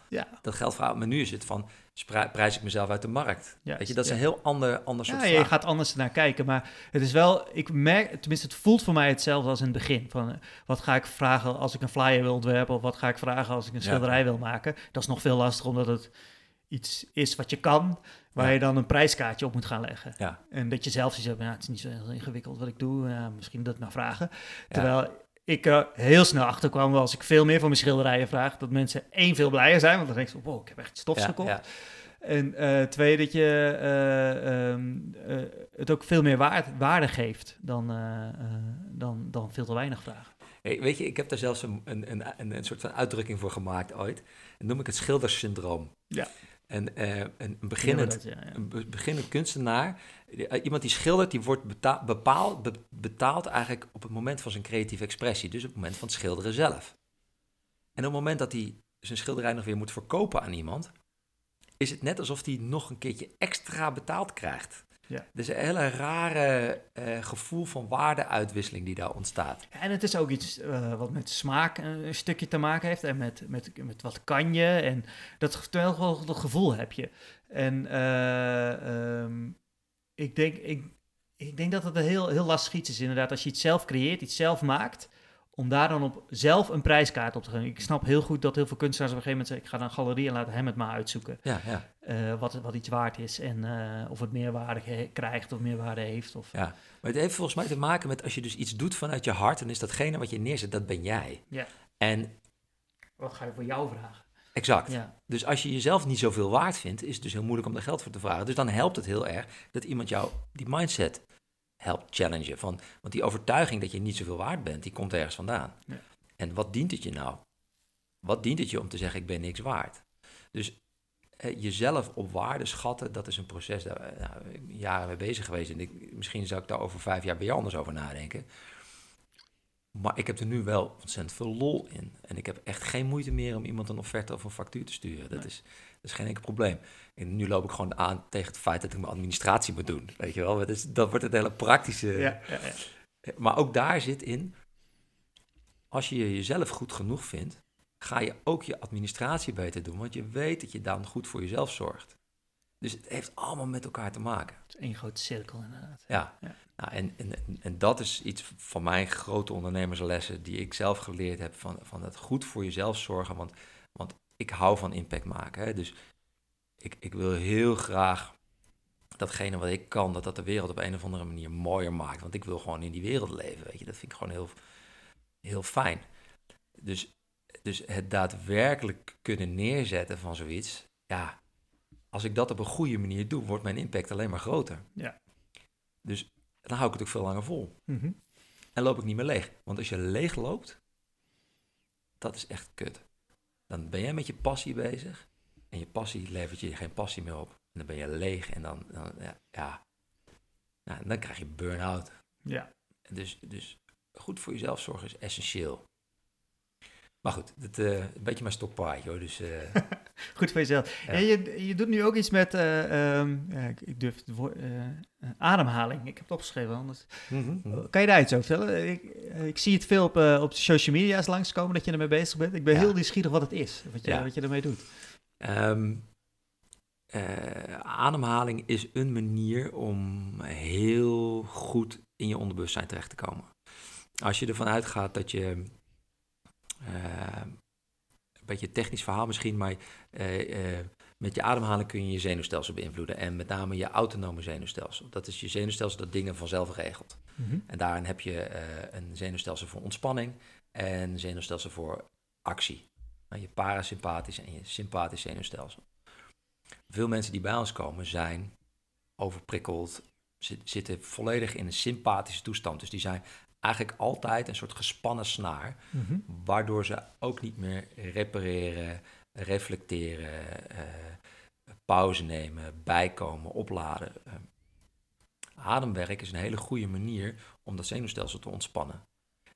dat geld vragen? Maar nu is het van, prijs ik mezelf uit de markt? Weet je, dat is een heel ander, ander soort Ja, je gaat anders naar kijken. Maar het is wel, ik merk, tenminste, het voelt voor mij hetzelfde als in het begin. Van, wat ga ik vragen als ik een flyer wil ontwerpen? Of wat ga ik vragen als ik een Ja. schilderij wil maken? Dat is nog veel lastiger, omdat het iets is wat je kan, waar Ja. je dan een prijskaartje op moet gaan leggen. Ja. En dat je zelf ziet, ja, het is niet zo heel ingewikkeld wat ik doe, misschien dat maar vragen. Terwijl ik heel snel achter kwam, als ik veel meer van mijn schilderijen vraag, dat mensen één veel blijer zijn, want dan denk je, wow, ik heb echt stofs Ja, gekocht. ja. En eh, twee, dat je eh, ehm, eh, het ook veel meer waard, waarde geeft dan, dan, dan veel te weinig vragen. Hey, weet je, ik heb daar zelfs een, een, een, een, soort van uitdrukking voor gemaakt ooit. Dat noem ik het schilderssyndroom. Ja. En een, Ja, beginnend, dat, een be- beginnend kunstenaar, iemand die schildert, die wordt beta- bepaald, be- betaald eigenlijk op het moment van zijn creatieve expressie. Dus op het moment van het schilderen zelf. En op het moment dat hij zijn schilderij nog weer moet verkopen aan iemand, is het net alsof hij nog een keertje extra betaald krijgt. Ja. Dus een hele rare eh, gevoel van waardeuitwisseling die daar ontstaat. Ja, En het is ook iets eh, wat met smaak eh, een stukje te maken heeft. En met, met, met wat kan je. En dat, dat gevoel heb je. En eh, ehm, ik, denk, ik, ik denk dat het een heel, heel lastig iets is inderdaad. Als je iets zelf creëert, iets zelf maakt. Om daar dan op zelf een prijskaart op te geven. Ik snap heel goed dat heel veel kunstenaars op een gegeven moment zeggen... ik ga naar een galerie en laat hem het maar uitzoeken. Ja, ja. eh, wat, wat iets waard is. En eh, of het meerwaarde krijgt of meerwaarde heeft. Of, Ja, maar het heeft volgens mij te maken met als je dus iets doet vanuit je hart, dan is datgene wat je neerzet, dat ben jij. Ja. En Wat ga je voor jou vragen? Exact. Ja. Dus als je jezelf niet zoveel waard vindt, is het dus heel moeilijk om daar geld voor te vragen. Dus dan helpt het heel erg dat iemand jou die mindset helpt challengen. Van, want die overtuiging dat je niet zoveel waard bent, die komt ergens vandaan. Ja. En wat dient het je nou? Wat dient het je om te zeggen, ik ben niks waard? Dus eh, jezelf op waarde schatten, dat is een proces daar eh, nou, jaren mee bezig geweest. En ik, misschien zou ik daar over vijf jaar bij jou anders over nadenken. Maar ik heb er nu wel ontzettend veel lol in. En ik heb echt geen moeite meer om iemand een offerte of een factuur te sturen. Dat, Nee. is, dat is geen enkel probleem. En nu loop ik gewoon aan tegen het feit dat ik mijn administratie moet doen. Weet je wel, dat, is, dat wordt het hele praktische. Ja, ja, ja. Maar ook daar zit in, als je jezelf goed genoeg vindt, ga je ook je administratie beter doen. Want je weet dat je dan goed voor jezelf zorgt. Dus het heeft allemaal met elkaar te maken. Het is één grote cirkel inderdaad. Ja, Ja. Nou, en, en, en dat is iets van mijn grote ondernemerslessen die ik zelf geleerd heb van, van het goed voor jezelf zorgen. Want, want ik hou van impact maken. Hè? Dus ik, ik wil heel graag datgene wat ik kan, dat dat de wereld op een of andere manier mooier maakt. Want ik wil gewoon in die wereld leven, weet je. Dat vind ik gewoon heel, heel fijn. Dus, dus het daadwerkelijk kunnen neerzetten van zoiets, ja, als ik dat op een goede manier doe, wordt mijn impact alleen maar groter. Ja. Dus dan hou ik het ook veel langer vol. Mhm. En loop ik niet meer leeg. Want als je leeg loopt, dat is echt kut. Dan ben jij met je passie bezig. En je passie levert je geen passie meer op. En dan ben je leeg en dan, dan ja, ja. Nou, dan krijg je burn-out. Ja. Dus, dus goed voor jezelf zorgen is essentieel. Maar goed, dat, eh, een beetje mijn stokpaardje hoor. Dus eh, Goed voor jezelf. Ja. En je, je doet nu ook iets met, eh, ehm, ja, ik, durf het woord, eh, ademhaling. Ik heb het opgeschreven, anders. Kan je daar iets over vertellen? Ik, eh, ik zie het veel op, social media's langskomen dat je ermee bezig bent. Ik ben Ja. heel nieuwsgierig wat het is, wat je, wat je ermee doet. Ehm, eh, ademhaling is een manier om heel goed in je onderbewustzijn terecht te komen. Als je ervan uitgaat dat je, beetje een technisch verhaal misschien, maar eh, eh, met je ademhaling kun je je zenuwstelsel beïnvloeden. En met name je autonome zenuwstelsel. Dat is je zenuwstelsel dat dingen vanzelf regelt. Mhm. En daarin heb je eh, een zenuwstelsel voor ontspanning en een zenuwstelsel voor actie. Nou, je parasympathische en je sympathisch zenuwstelsel. Veel mensen die bij ons komen zijn overprikkeld, zi- zitten volledig in een sympathische toestand. Dus die zijn eigenlijk altijd een soort gespannen snaar, Mhm. waardoor ze ook niet meer repareren, reflecteren, eh, pauze nemen, bijkomen, opladen. Eh, ademwerk is een hele goede manier om dat zenuwstelsel te ontspannen.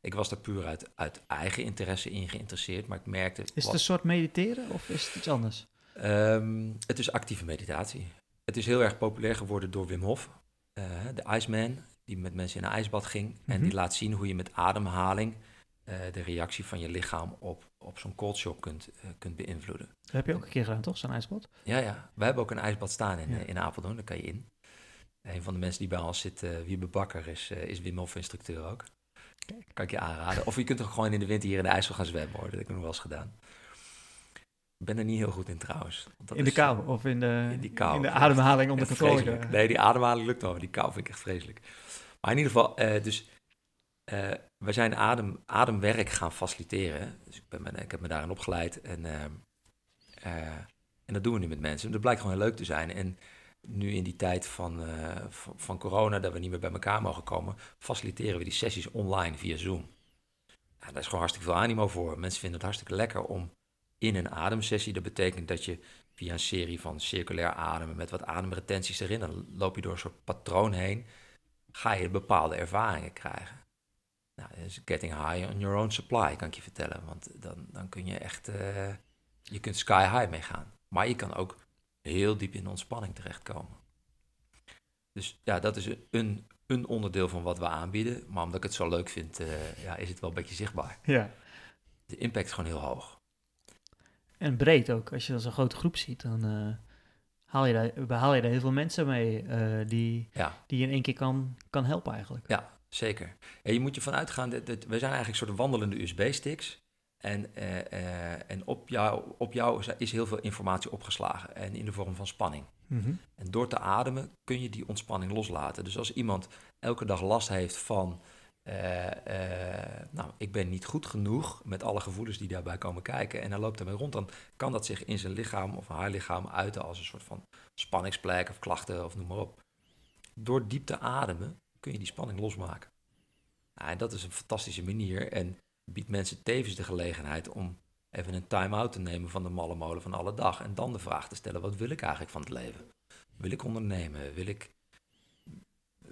Ik was daar puur uit, uit eigen interesse in geïnteresseerd, maar ik merkte... Is het een soort mediteren of is het iets anders? Ehm, het is actieve meditatie. Het is heel erg populair geworden door Wim Hof, eh, de Iceman, die met mensen in een ijsbad ging. En Mhm. die laat zien hoe je met ademhaling eh, de reactie van je lichaam op, op zo'n cold shock kunt, eh, kunt beïnvloeden. Dat heb je ook een keer gedaan, toch? Zo'n ijsbad? Ja, ja. We hebben ook een ijsbad staan in, Ja. eh, in Apeldoorn, daar kan je in. Een van de mensen die bij ons zit, eh Wiebe Bakker, is, is Wim Hof instructeur ook. Kijk. Kan ik je aanraden. Of je kunt ook gewoon in de winter hier in de IJssel gaan zwemmen hoor. Dat heb ik nog wel eens gedaan. Ik ben er niet heel goed in trouwens. dat in de kou of in de, in die kou, in de ademhaling onder controle. Nee, die ademhaling lukt wel. Die kou vind ik echt vreselijk. Maar in ieder geval, eh, dus eh, we zijn adem, ademwerk gaan faciliteren. Dus ik, ben, ik heb me daarin opgeleid. En, eh, en dat doen we nu met mensen. Dat blijkt gewoon heel leuk te zijn. En nu in die tijd van, van, van corona, dat we niet meer bij elkaar mogen komen, faciliteren we die sessies online via Zoom. Ja, daar is gewoon hartstikke veel animo voor. Mensen vinden het hartstikke lekker om in een ademsessie. Dat betekent dat je via een serie van circulair ademen met wat ademretenties erin, dan loop je door een soort patroon heen, ga je bepaalde ervaringen krijgen. Nou, dat is getting high on your own supply, kan ik je vertellen. Want dan, dan kun je echt, eh, je kunt sky high mee gaan. Maar je kan ook heel diep in de ontspanning terechtkomen. Dus ja, dat is een, een onderdeel van wat we aanbieden. Maar omdat ik het zo leuk vind, eh, ja, is het wel een beetje zichtbaar. Ja. De impact is gewoon heel hoog. En breed ook. Als je zo'n grote groep ziet, dan eh, haal, je daar, behaal je daar heel veel mensen mee eh, die, Ja. die je in één keer kan, kan helpen eigenlijk. Ja, zeker. En je moet je vanuit gaan, dat, dat, we zijn eigenlijk soort wandelende USB-sticks. En, eh, en op, jou, op jou is- is heel veel informatie opgeslagen en in de vorm van spanning. Mhm. En door te ademen kun je die ontspanning loslaten. Dus als iemand elke dag last heeft van, eh, eh, nou, ik ben niet goed genoeg met alle gevoelens die daarbij komen kijken en hij loopt ermee rond, dan kan dat zich in zijn lichaam of haar lichaam uiten als een soort van spanningsplek of klachten of noem maar op. Door diep te ademen kun je die spanning losmaken. En dat is een fantastische manier en biedt mensen tevens de gelegenheid om even een time-out te nemen van de malle molen van alle dag. En dan de vraag te stellen, wat wil ik eigenlijk van het leven? Wil ik ondernemen? Wil ik,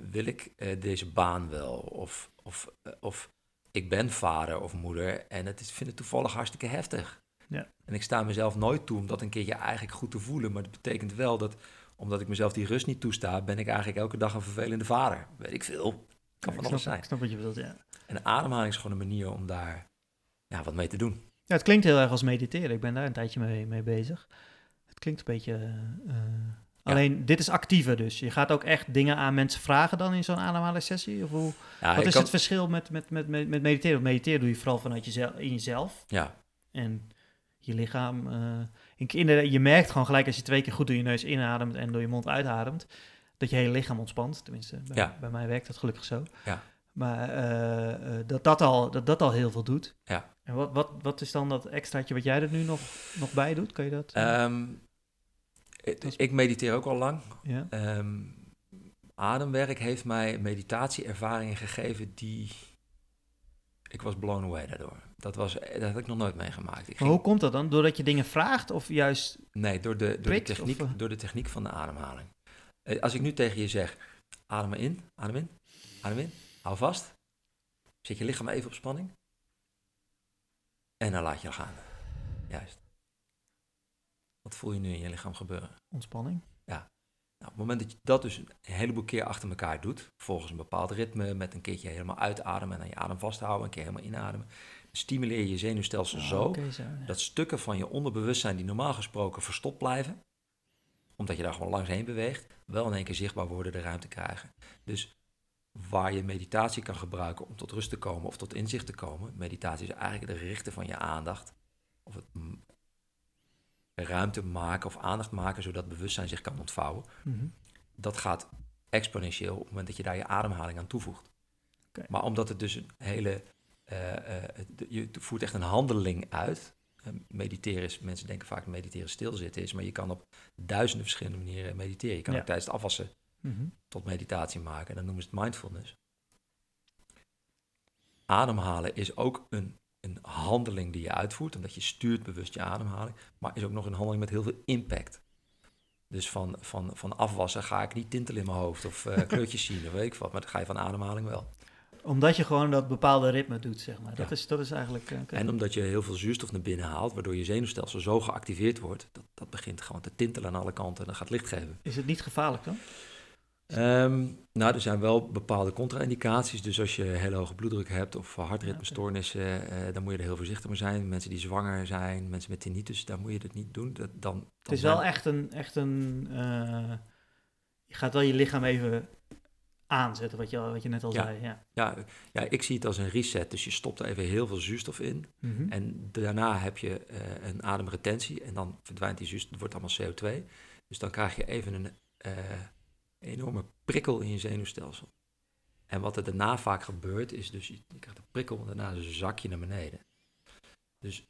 wil ik uh, deze baan wel? Of, of, uh, of ik ben vader of moeder en het is, vind het toevallig hartstikke heftig. Ja. En ik sta mezelf nooit toe om dat een keertje eigenlijk goed te voelen. Maar dat betekent wel dat, omdat ik mezelf die rust niet toesta, ben ik eigenlijk elke dag een vervelende vader. Weet ik veel. Kan van alles zijn. Ik snap wat je bedoelt, ja. En ademhaling is gewoon een manier om daar ja, wat mee te doen. Ja, het klinkt heel erg als mediteren. Ik ben daar een tijdje mee, mee bezig. Het klinkt een beetje... Uh, Alleen, dit is actiever dus. Je gaat ook echt dingen aan mensen vragen dan in zo'n ademhalingssessie? Of hoe, wat is kan- het verschil met, met, met, met, met mediteren? Want mediteren doe je vooral vanuit jezelf, in jezelf. Ja, En je lichaam... eh, in, in- je merkt gewoon gelijk als je twee keer goed door je neus inademt en door je mond uitademt... dat je hele lichaam ontspant. Tenminste, bij, Ja. bij mij werkt dat gelukkig zo. Ja. Maar eh, eh, dat, dat, al, dat dat al heel veel doet. Ja. En wat, wat, wat is dan dat extraatje wat jij er nu nog, nog bij doet? Kan je dat? eh, Ehm, ik- ik mediteer ook al lang. ja? Ehm, ademwerk heeft mij meditatieervaringen gegeven die... Ik was blown away daardoor. Dat, was, dat had ik nog nooit meegemaakt. Ik Maar ging, hoe komt dat dan? Doordat je dingen vraagt of juist... nee, door de, door, de techniek, of, eh? door de techniek van de ademhaling. Eh, Als ik nu tegen je zeg, adem in, adem in, adem in, hou vast. Zet je lichaam even op spanning. En dan laat je gaan. Juist. Wat voel je nu in je lichaam gebeuren? Ontspanning. Nou, op het moment dat je dat dus een heleboel keer achter elkaar doet, volgens een bepaald ritme, met een keertje helemaal uitademen en dan je adem vasthouden, een keer helemaal inademen, stimuleer je je zenuwstelsel Ah, zo ja. dat stukken van je onderbewustzijn die normaal gesproken verstopt blijven, omdat je daar gewoon langs heen beweegt, wel in één keer zichtbaar worden, de ruimte krijgen. Dus waar je meditatie kan gebruiken om tot rust te komen of tot inzicht te komen, meditatie is eigenlijk het richten van je aandacht, of het ruimte maken of aandacht maken, zodat bewustzijn zich kan ontvouwen Mhm. dat gaat exponentieel op het moment dat je daar je ademhaling aan toevoegt. Maar omdat het dus een hele. eh, eh, je voert echt een handeling uit. Eh, mediteren is, mensen denken vaak dat mediteren stilzitten is, maar je kan op duizenden verschillende manieren mediteren. Je kan Ja. ook tijdens het afwassen Mhm. tot meditatie maken en dan noemen ze het mindfulness. Ademhalen is ook een, een handeling die je uitvoert, omdat je stuurt bewust je ademhaling, maar is ook nog een handeling met heel veel impact. Dus van, van, van afwassen ga ik niet tintelen in mijn hoofd of eh, kleurtjes zien of weet ik wat, maar dat ga je van ademhaling wel. Omdat je gewoon dat bepaalde ritme doet, zeg maar. Dat, Ja. is, dat is eigenlijk... eh. En omdat je heel veel zuurstof naar binnen haalt, waardoor je zenuwstelsel zo geactiveerd wordt, dat, dat begint gewoon te tintelen aan alle kanten en dan gaat licht geven. Is het niet gevaarlijk dan? Ehm, nou, er zijn wel bepaalde contra-indicaties. Dus als je hele hoge bloeddruk hebt of hartritmestoornissen, eh, dan moet je er heel voorzichtig mee zijn. Mensen die zwanger zijn, mensen met tinnitus, daar moet je het niet doen. Dat, dan, dan Het is zijn- wel echt een... Echt een eh, je gaat wel je lichaam even aanzetten, wat je, wat je net al Ja. zei. Ja. Ja, ja, ik zie het als een reset. Dus je stopt er even heel veel zuurstof in. Mhm. En daarna heb je eh, een ademretentie. En dan verdwijnt die zuurstof, het wordt allemaal CO2. Dus dan krijg je even een enorme prikkel in je zenuwstelsel. En wat er daarna vaak gebeurt, is dus je, je krijgt een prikkel en daarna een zakje naar beneden. Dus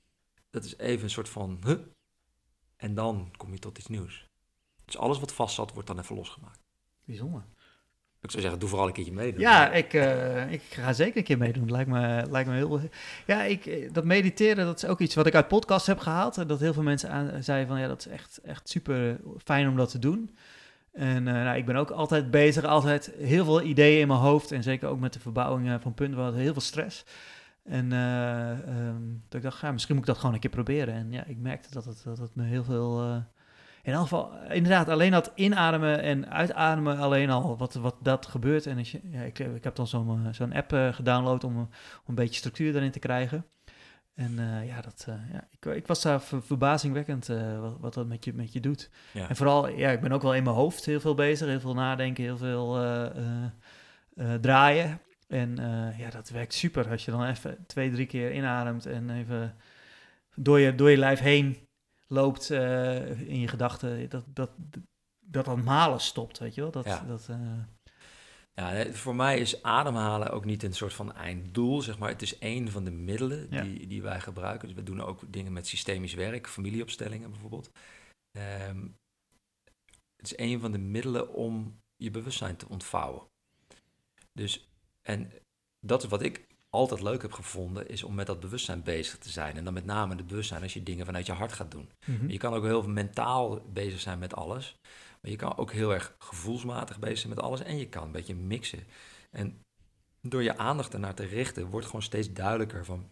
dat is even een soort van, huh? En dan kom je tot iets nieuws. Dus alles wat vast zat, wordt dan even losgemaakt. Bijzonder. Ik zou zeggen, doe vooral een keertje mee. Ja, ik, eh, ik ga zeker een keer meedoen. Lijkt me, lijkt me heel... Ja, ik, eh, dat mediteren, dat is ook iets wat ik uit podcasts heb gehaald. En dat heel veel mensen aan, zeiden van, ja, dat is echt, echt super fijn om dat te doen. En eh, nou, ik ben ook altijd bezig, altijd heel veel ideeën in mijn hoofd. En zeker ook met de verbouwing eh, van punten, we hadden heel veel stress. En eh, ehm, dat ik dacht, ja, misschien moet ik dat gewoon een keer proberen. En ja, ik merkte dat het, dat het me heel veel... eh, in elk geval, inderdaad, alleen dat inademen en uitademen alleen al, wat, wat dat gebeurt. En als je, ja, ik, ik heb dan zo'n zo'n app gedownload om, om een beetje structuur daarin te krijgen. En eh, ja, dat, eh, ja ik, ik was daar ver- verbazingwekkend eh, wat, wat dat met je, met je doet. Ja. En vooral, ja, ik ben ook wel in mijn hoofd heel veel bezig, heel veel nadenken, heel veel draaien. En ja, dat werkt super als je dan even twee, drie keer inademt en even door je, door je lijf heen loopt in je gedachten. Dat dat, dat dat malen stopt, weet je wel. Dat, Ja. dat, Ja, voor mij is ademhalen ook niet een soort van einddoel, zeg maar. Het is één van de middelen Ja. die, die wij gebruiken. Dus we doen ook dingen met systemisch werk, familieopstellingen bijvoorbeeld. Ehm, het is één van de middelen om je bewustzijn te ontvouwen. Dus, en dat is wat ik altijd leuk heb gevonden, is om met dat bewustzijn bezig te zijn. En dan met name het bewustzijn als je dingen vanuit je hart gaat doen. Mhm. Je kan ook heel mentaal bezig zijn met alles. Maar je kan ook heel erg gevoelsmatig bezig zijn met alles. En je kan een beetje mixen. En door je aandacht ernaar te richten, wordt gewoon steeds duidelijker van...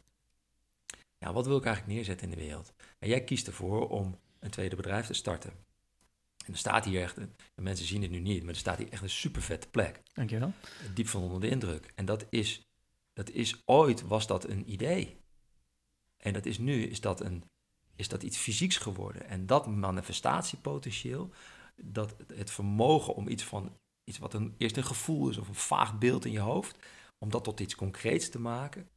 Ja, wat wil ik eigenlijk neerzetten in de wereld? En jij kiest ervoor om een tweede bedrijf te starten. En er staat hier echt, en mensen zien het nu niet, maar er staat hier echt een super vette plek. Dankjewel. Diep van onder de indruk. En dat is, dat is ooit was dat een idee. En dat is nu is dat, een, is dat iets fysieks geworden. En dat manifestatiepotentieel, dat het vermogen om iets van iets wat een, eerst een gevoel is of een vaag beeld in je hoofd, om dat tot iets concreets te maken,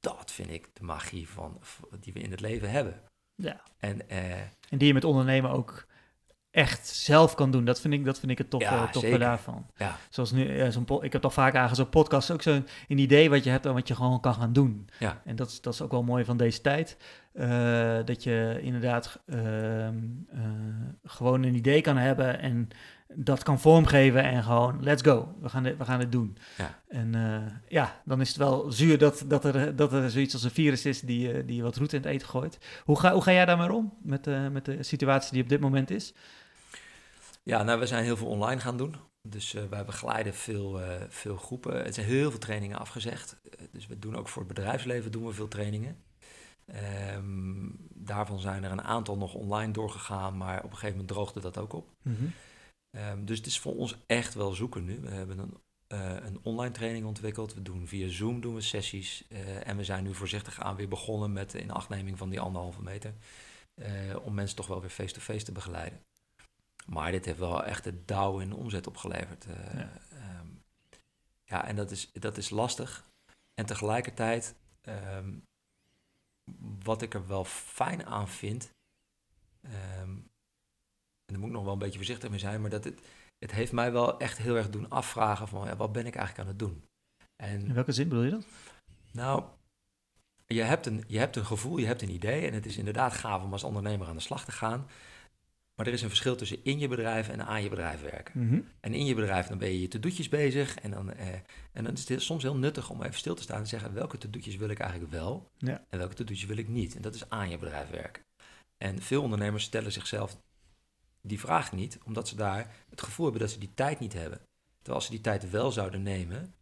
dat vind ik de magie van, die we in het leven hebben. Ja. En, eh, En die je met ondernemen ook echt zelf kan doen. Dat vind ik, dat vind ik het toffe, Ja, toffe zeker. daarvan. ja, Zoals nu, ja, zo'n po- ik heb toch vaak aan zo'n podcast ook zo'n een idee wat je hebt en wat je gewoon kan gaan doen. ja, En dat is, dat is ook wel mooi van deze tijd. eh, dat je inderdaad ehm, eh, gewoon een idee kan hebben en dat kan vormgeven en gewoon, let's go, we gaan dit, we gaan dit doen. Ja. En eh, ja, dan is het wel zuur dat, dat, er, dat er zoiets als een virus is die, eh, die wat roet in het eten gooit. Hoe ga, hoe ga jij daarmee om met, eh, met de situatie die op dit moment is? Ja, nou, we zijn heel veel online gaan doen. Dus eh, wij begeleiden veel, eh, veel groepen. Er zijn heel veel trainingen afgezegd. Eh, dus we doen ook voor het bedrijfsleven doen we veel trainingen. Ehm, daarvan zijn er een aantal nog online doorgegaan, maar op een gegeven moment droogde dat ook op. Ehm, dus het is voor ons echt wel zoeken nu. We hebben een, een online training ontwikkeld. We doen via Zoom doen we sessies. en we zijn nu voorzichtig aan weer begonnen met de inachtneming van die anderhalve meter. om mensen toch wel weer face-to-face te begeleiden. Maar dit heeft wel echt de dauw in de omzet opgeleverd. eh, Ja. ehm, ja, en dat is, dat is lastig. En tegelijkertijd, ehm, wat ik er wel fijn aan vind, ehm, en daar moet ik nog wel een beetje voorzichtig mee zijn, maar dat het, het heeft mij wel echt heel erg doen afvragen van, ja, wat ben ik eigenlijk aan het doen? En In welke zin bedoel je dat? nou, je hebt, een, je hebt een gevoel, je hebt een idee en het is inderdaad gaaf om als ondernemer aan de slag te gaan. Maar er is een verschil tussen in je bedrijf en aan je bedrijf werken. Mhm. En in je bedrijf dan ben je je to-doetjes bezig. En dan, eh, en dan is het soms heel nuttig om even stil te staan en te zeggen... welke to-doetjes wil ik eigenlijk wel Ja. en welke to-doetjes wil ik niet. En dat is aan je bedrijf werken. En veel ondernemers stellen zichzelf die vraag niet... omdat ze daar het gevoel hebben dat ze die tijd niet hebben. Terwijl als ze die tijd wel zouden nemen...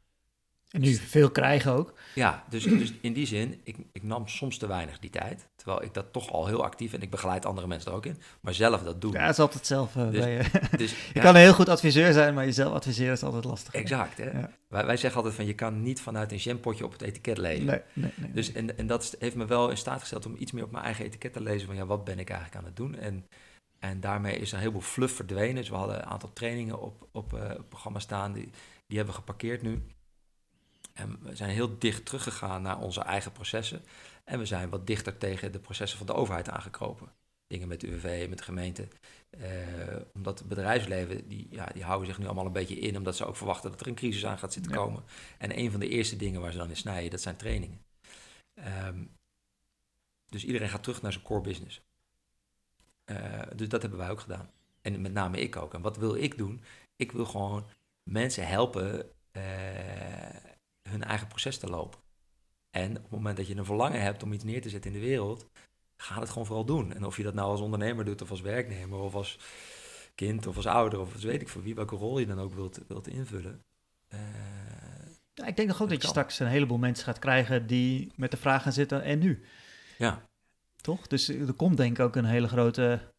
En nu veel krijgen ook. Ja, dus, dus in die zin, ik, ik nam soms te weinig die tijd. Terwijl ik dat toch al heel actief... en ik begeleid andere mensen er ook in... maar zelf dat doe. Ja, het is altijd zelf. eh, Dus- bij. Dus, je ja. kan een heel goed adviseur zijn, maar jezelf adviseren is altijd lastig. Exact, hè? Ja. Wij, wij zeggen altijd van je kan niet vanuit een jampotje op het etiket lezen. Nee, nee, nee. Dus en, en dat heeft me wel in staat gesteld om iets meer op mijn eigen etiket te lezen van ja, wat ben ik eigenlijk aan het doen? En, en daarmee is een heleboel fluff verdwenen. Dus we hadden een aantal trainingen op, op eh, het programma staan, die, die hebben we geparkeerd nu. En we zijn heel dicht teruggegaan naar onze eigen processen. En we zijn wat dichter tegen de processen van de overheid aangekropen. Dingen met de UWV, met de gemeente. Eh, omdat het bedrijfsleven, die, ja, die houden zich nu allemaal een beetje in, omdat ze ook verwachten dat er een crisis aan gaat zitten Ja. komen. En een van de eerste dingen waar ze dan in snijden, dat zijn trainingen. Ehm, dus iedereen gaat terug naar zijn core business. Eh, dus dat hebben wij ook gedaan. En met name ik ook. En wat wil ik doen? Ik wil gewoon mensen helpen eh, hun eigen proces te lopen. En op het moment dat je een verlangen hebt om iets neer te zetten in de wereld, ga het gewoon vooral doen. En of je dat nou als ondernemer doet, of als werknemer, of als kind, of als ouder, of als weet ik voor wie, welke rol je dan ook wilt, wilt invullen. Eh, Ja, ik denk nog ook Dat dat je straks een heleboel mensen gaat krijgen die met de vraag gaan zitten, en nu? ja, Toch? Dus er komt denk ik ook een hele grote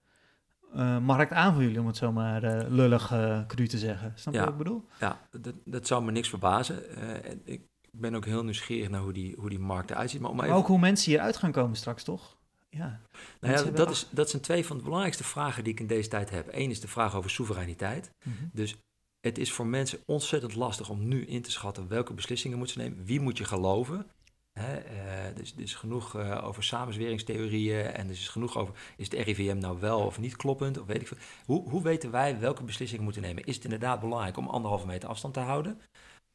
eh, markt aan voor jullie, om het zomaar eh lullig eh cru te zeggen. Snap je Ja. wat ik bedoel? Ja, dat, dat zou me niks verbazen. En ik ben ook heel nieuwsgierig naar hoe die, hoe die markt eruit ziet. Maar om Maar even, ook hoe mensen hieruit gaan komen straks, toch? Ja. nou ja, dat, is, dat zijn twee van de belangrijkste vragen die ik in deze tijd heb. Eén is de vraag over soevereiniteit. Mhm. Dus het is voor mensen ontzettend lastig om nu in te schatten welke beslissingen moeten ze nemen. Wie moet je geloven? Hè, eh, dus is genoeg eh, over samenzweringstheorieën en er is genoeg over, is het RIVM nou wel of niet kloppend? Of weet ik veel. Hoe, hoe weten wij welke beslissingen we moeten nemen? Is het inderdaad belangrijk om anderhalve meter afstand te houden?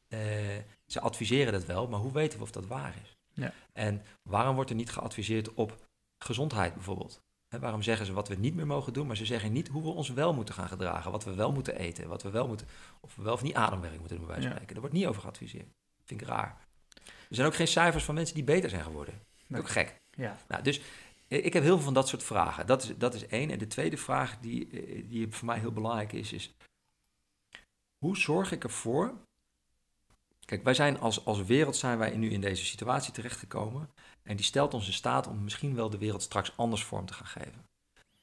Eh, ze adviseren dat wel, maar hoe weten we of dat waar is? Ja. En waarom wordt er niet geadviseerd op gezondheid bijvoorbeeld? Waarom zeggen ze wat we niet meer mogen doen, maar ze zeggen niet hoe we ons wel moeten gaan gedragen, wat we wel moeten eten, wat we wel moeten, of we wel of niet ademwerk moeten doen, bij wijze van Ja. spreken. Daar wordt niet over geadviseerd. vind ik raar. Er zijn ook geen cijfers van mensen die beter zijn geworden. Nee. Ook gek. Ja. Nou, dus eh, ik heb heel veel van dat soort vragen. Dat is, dat is één. En de tweede vraag die, eh, die voor mij heel belangrijk is, is hoe zorg ik ervoor... Kijk, wij zijn als, als wereld zijn wij nu in deze situatie terechtgekomen. En die stelt ons in staat om misschien wel de wereld straks anders vorm te gaan geven.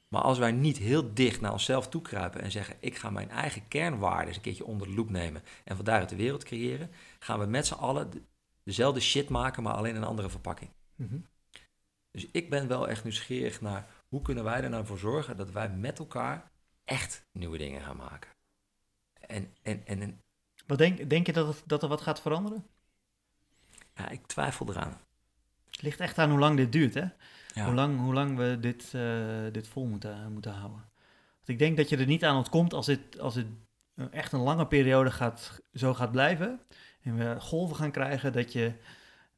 Maar als wij niet heel dicht naar onszelf toe kruipen en zeggen: Ik ga mijn eigen kernwaarden eens een keertje onder de loep nemen en van daaruit de wereld creëren, gaan we met z'n allen dezelfde shit maken, maar alleen een andere verpakking. Mhm. Dus ik ben wel echt nieuwsgierig naar hoe kunnen wij er nou voor zorgen dat wij met elkaar echt nieuwe dingen gaan maken. En, en, en, en Wat denk, denk je dat, het- dat er wat gaat veranderen? ja, ik twijfel eraan. Het ligt echt aan hoe lang dit duurt, hè? Ja. Hoe, lang, hoe lang we dit, eh, dit vol moeten, moeten houden. Want ik denk dat je er niet aan ontkomt als het, als het een- echt een lange periode gaat, zo gaat blijven. En we golven gaan krijgen dat je,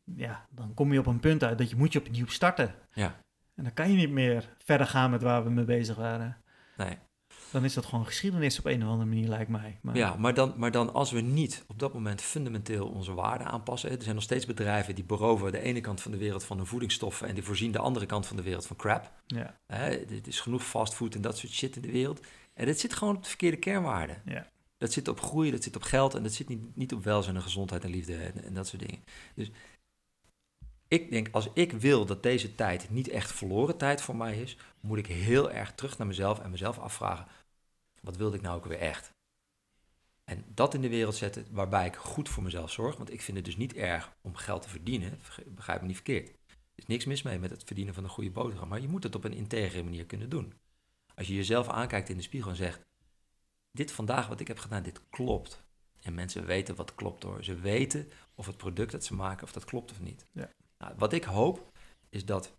ja, dan kom je op een punt uit dat je moet je opnieuw starten. Ja. En dan kan je niet meer verder gaan met waar we mee bezig waren. Nee. Dan is dat gewoon geschiedenis op een of andere manier, lijkt mij. Maar, Ja, maar dan, maar dan als we niet op dat moment fundamenteel onze waarden aanpassen. Er zijn nog steeds bedrijven die beroven de ene kant van de wereld van hun voedingsstoffen en die voorzien de andere kant van de wereld van crap. ja, Het is genoeg fastfood en dat soort shit in de wereld. En dat zit gewoon op de verkeerde kernwaarden. Ja. Dat zit op groei, dat zit op geld en dat zit niet, niet op welzijn en gezondheid en liefde en, en dat soort dingen. Dus ik denk, als ik wil dat deze tijd niet echt verloren tijd voor mij is, moet ik heel erg terug naar mezelf en mezelf afvragen, wat wilde ik nou ook weer echt? En dat in de wereld zetten waarbij ik goed voor mezelf zorg, want ik vind het dus niet erg om geld te verdienen, begrijp me niet verkeerd. Er is niks mis mee met het verdienen van een goede boterham, maar je moet het op een integere manier kunnen doen. Als je jezelf aankijkt in de spiegel en zegt, dit vandaag wat ik heb gedaan, dit klopt. En mensen weten wat klopt hoor. Ze weten of het product dat ze maken, of dat klopt of niet. Ja. Nou, wat ik hoop, is dat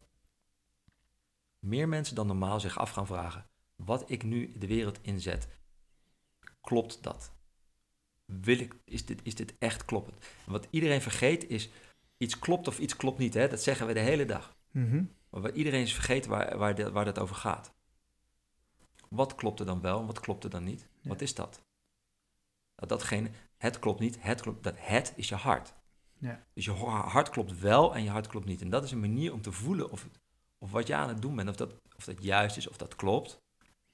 meer mensen dan normaal zich af gaan vragen, wat ik nu de wereld inzet, klopt dat? Wil ik, is dit, is dit echt kloppend? En wat iedereen vergeet is, iets klopt of iets klopt niet. Hè? Dat zeggen we de hele dag. Mhm. Maar waar iedereen is vergeten waar, waar, de, waar dat over gaat. Wat klopt er dan wel en wat klopt er dan niet? Ja. Wat is dat? Nou, datgene, het klopt niet, het klopt, dat het is je hart. Ja. Dus je hart klopt wel en je hart klopt niet. En dat is een manier om te voelen of, of wat je aan het doen bent, of dat, of dat juist is, of dat klopt.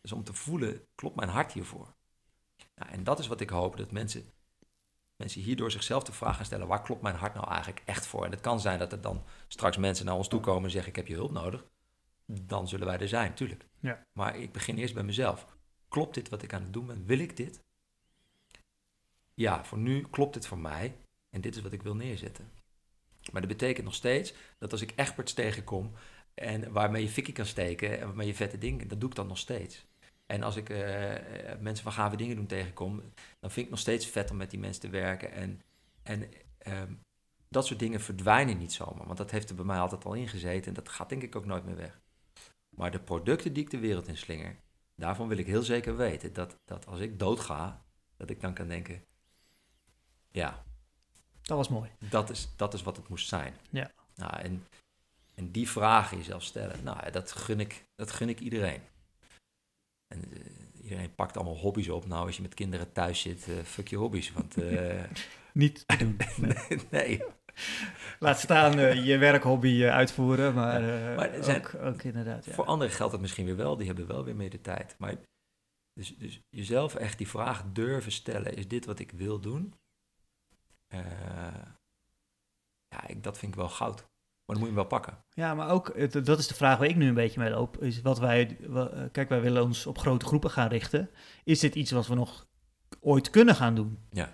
Dus om te voelen, klopt mijn hart hiervoor? Nou, en dat is wat ik hoop, dat mensen, mensen hierdoor zichzelf de vraag gaan stellen, waar klopt mijn hart nou eigenlijk echt voor? En het kan zijn dat er dan straks mensen naar ons toe komen en zeggen, ik heb je hulp nodig. Dan zullen wij er zijn, tuurlijk. Ja. Maar ik begin eerst bij mezelf. Klopt dit wat ik aan het doen ben? Wil ik dit? Ja, voor nu klopt dit voor mij en dit is wat ik wil neerzetten. Maar dat betekent nog steeds dat als ik experts tegenkom en waarmee je fikkie kan steken en waarmee je vette dingen, dat doe ik dan nog steeds. En als ik eh, mensen van gave dingen doen tegenkom, dan vind ik nog steeds vet om met die mensen te werken. En, en ehm, dat soort dingen verdwijnen niet zomaar, want dat heeft er bij mij altijd al ingezeten en dat gaat denk ik ook nooit meer weg. Maar de producten die ik de wereld in slinger, daarvan wil ik heel zeker weten dat, dat als ik doodga, dat ik dan kan denken, ja, Dat was mooi. dat is, dat is wat het moest zijn. Ja. Nou, en, en die vragen jezelf stellen, nou, dat gun ik, dat gun ik iedereen. En eh, iedereen pakt allemaal hobby's op. Nou, als je met kinderen thuis zit, eh, fuck je hobby's. Want eh, Niet te doen. nee, Laat staan eh, je werkhobby eh, uitvoeren, maar, eh, Maar zijn- ook, ook inderdaad. Ja. voor anderen geldt dat misschien weer wel. Die hebben wel weer meer de tijd. Maar dus, dus jezelf echt die vraag durven stellen. Is dit wat ik wil doen? Ja, ik, dat vind ik wel goud. Maar dan moet je hem wel pakken. Ja, maar ook, dat is de vraag waar ik nu een beetje mee loop, is wat wij, kijk, wij willen ons op grote groepen gaan richten. Is dit iets wat we nog ooit kunnen gaan doen? Ja.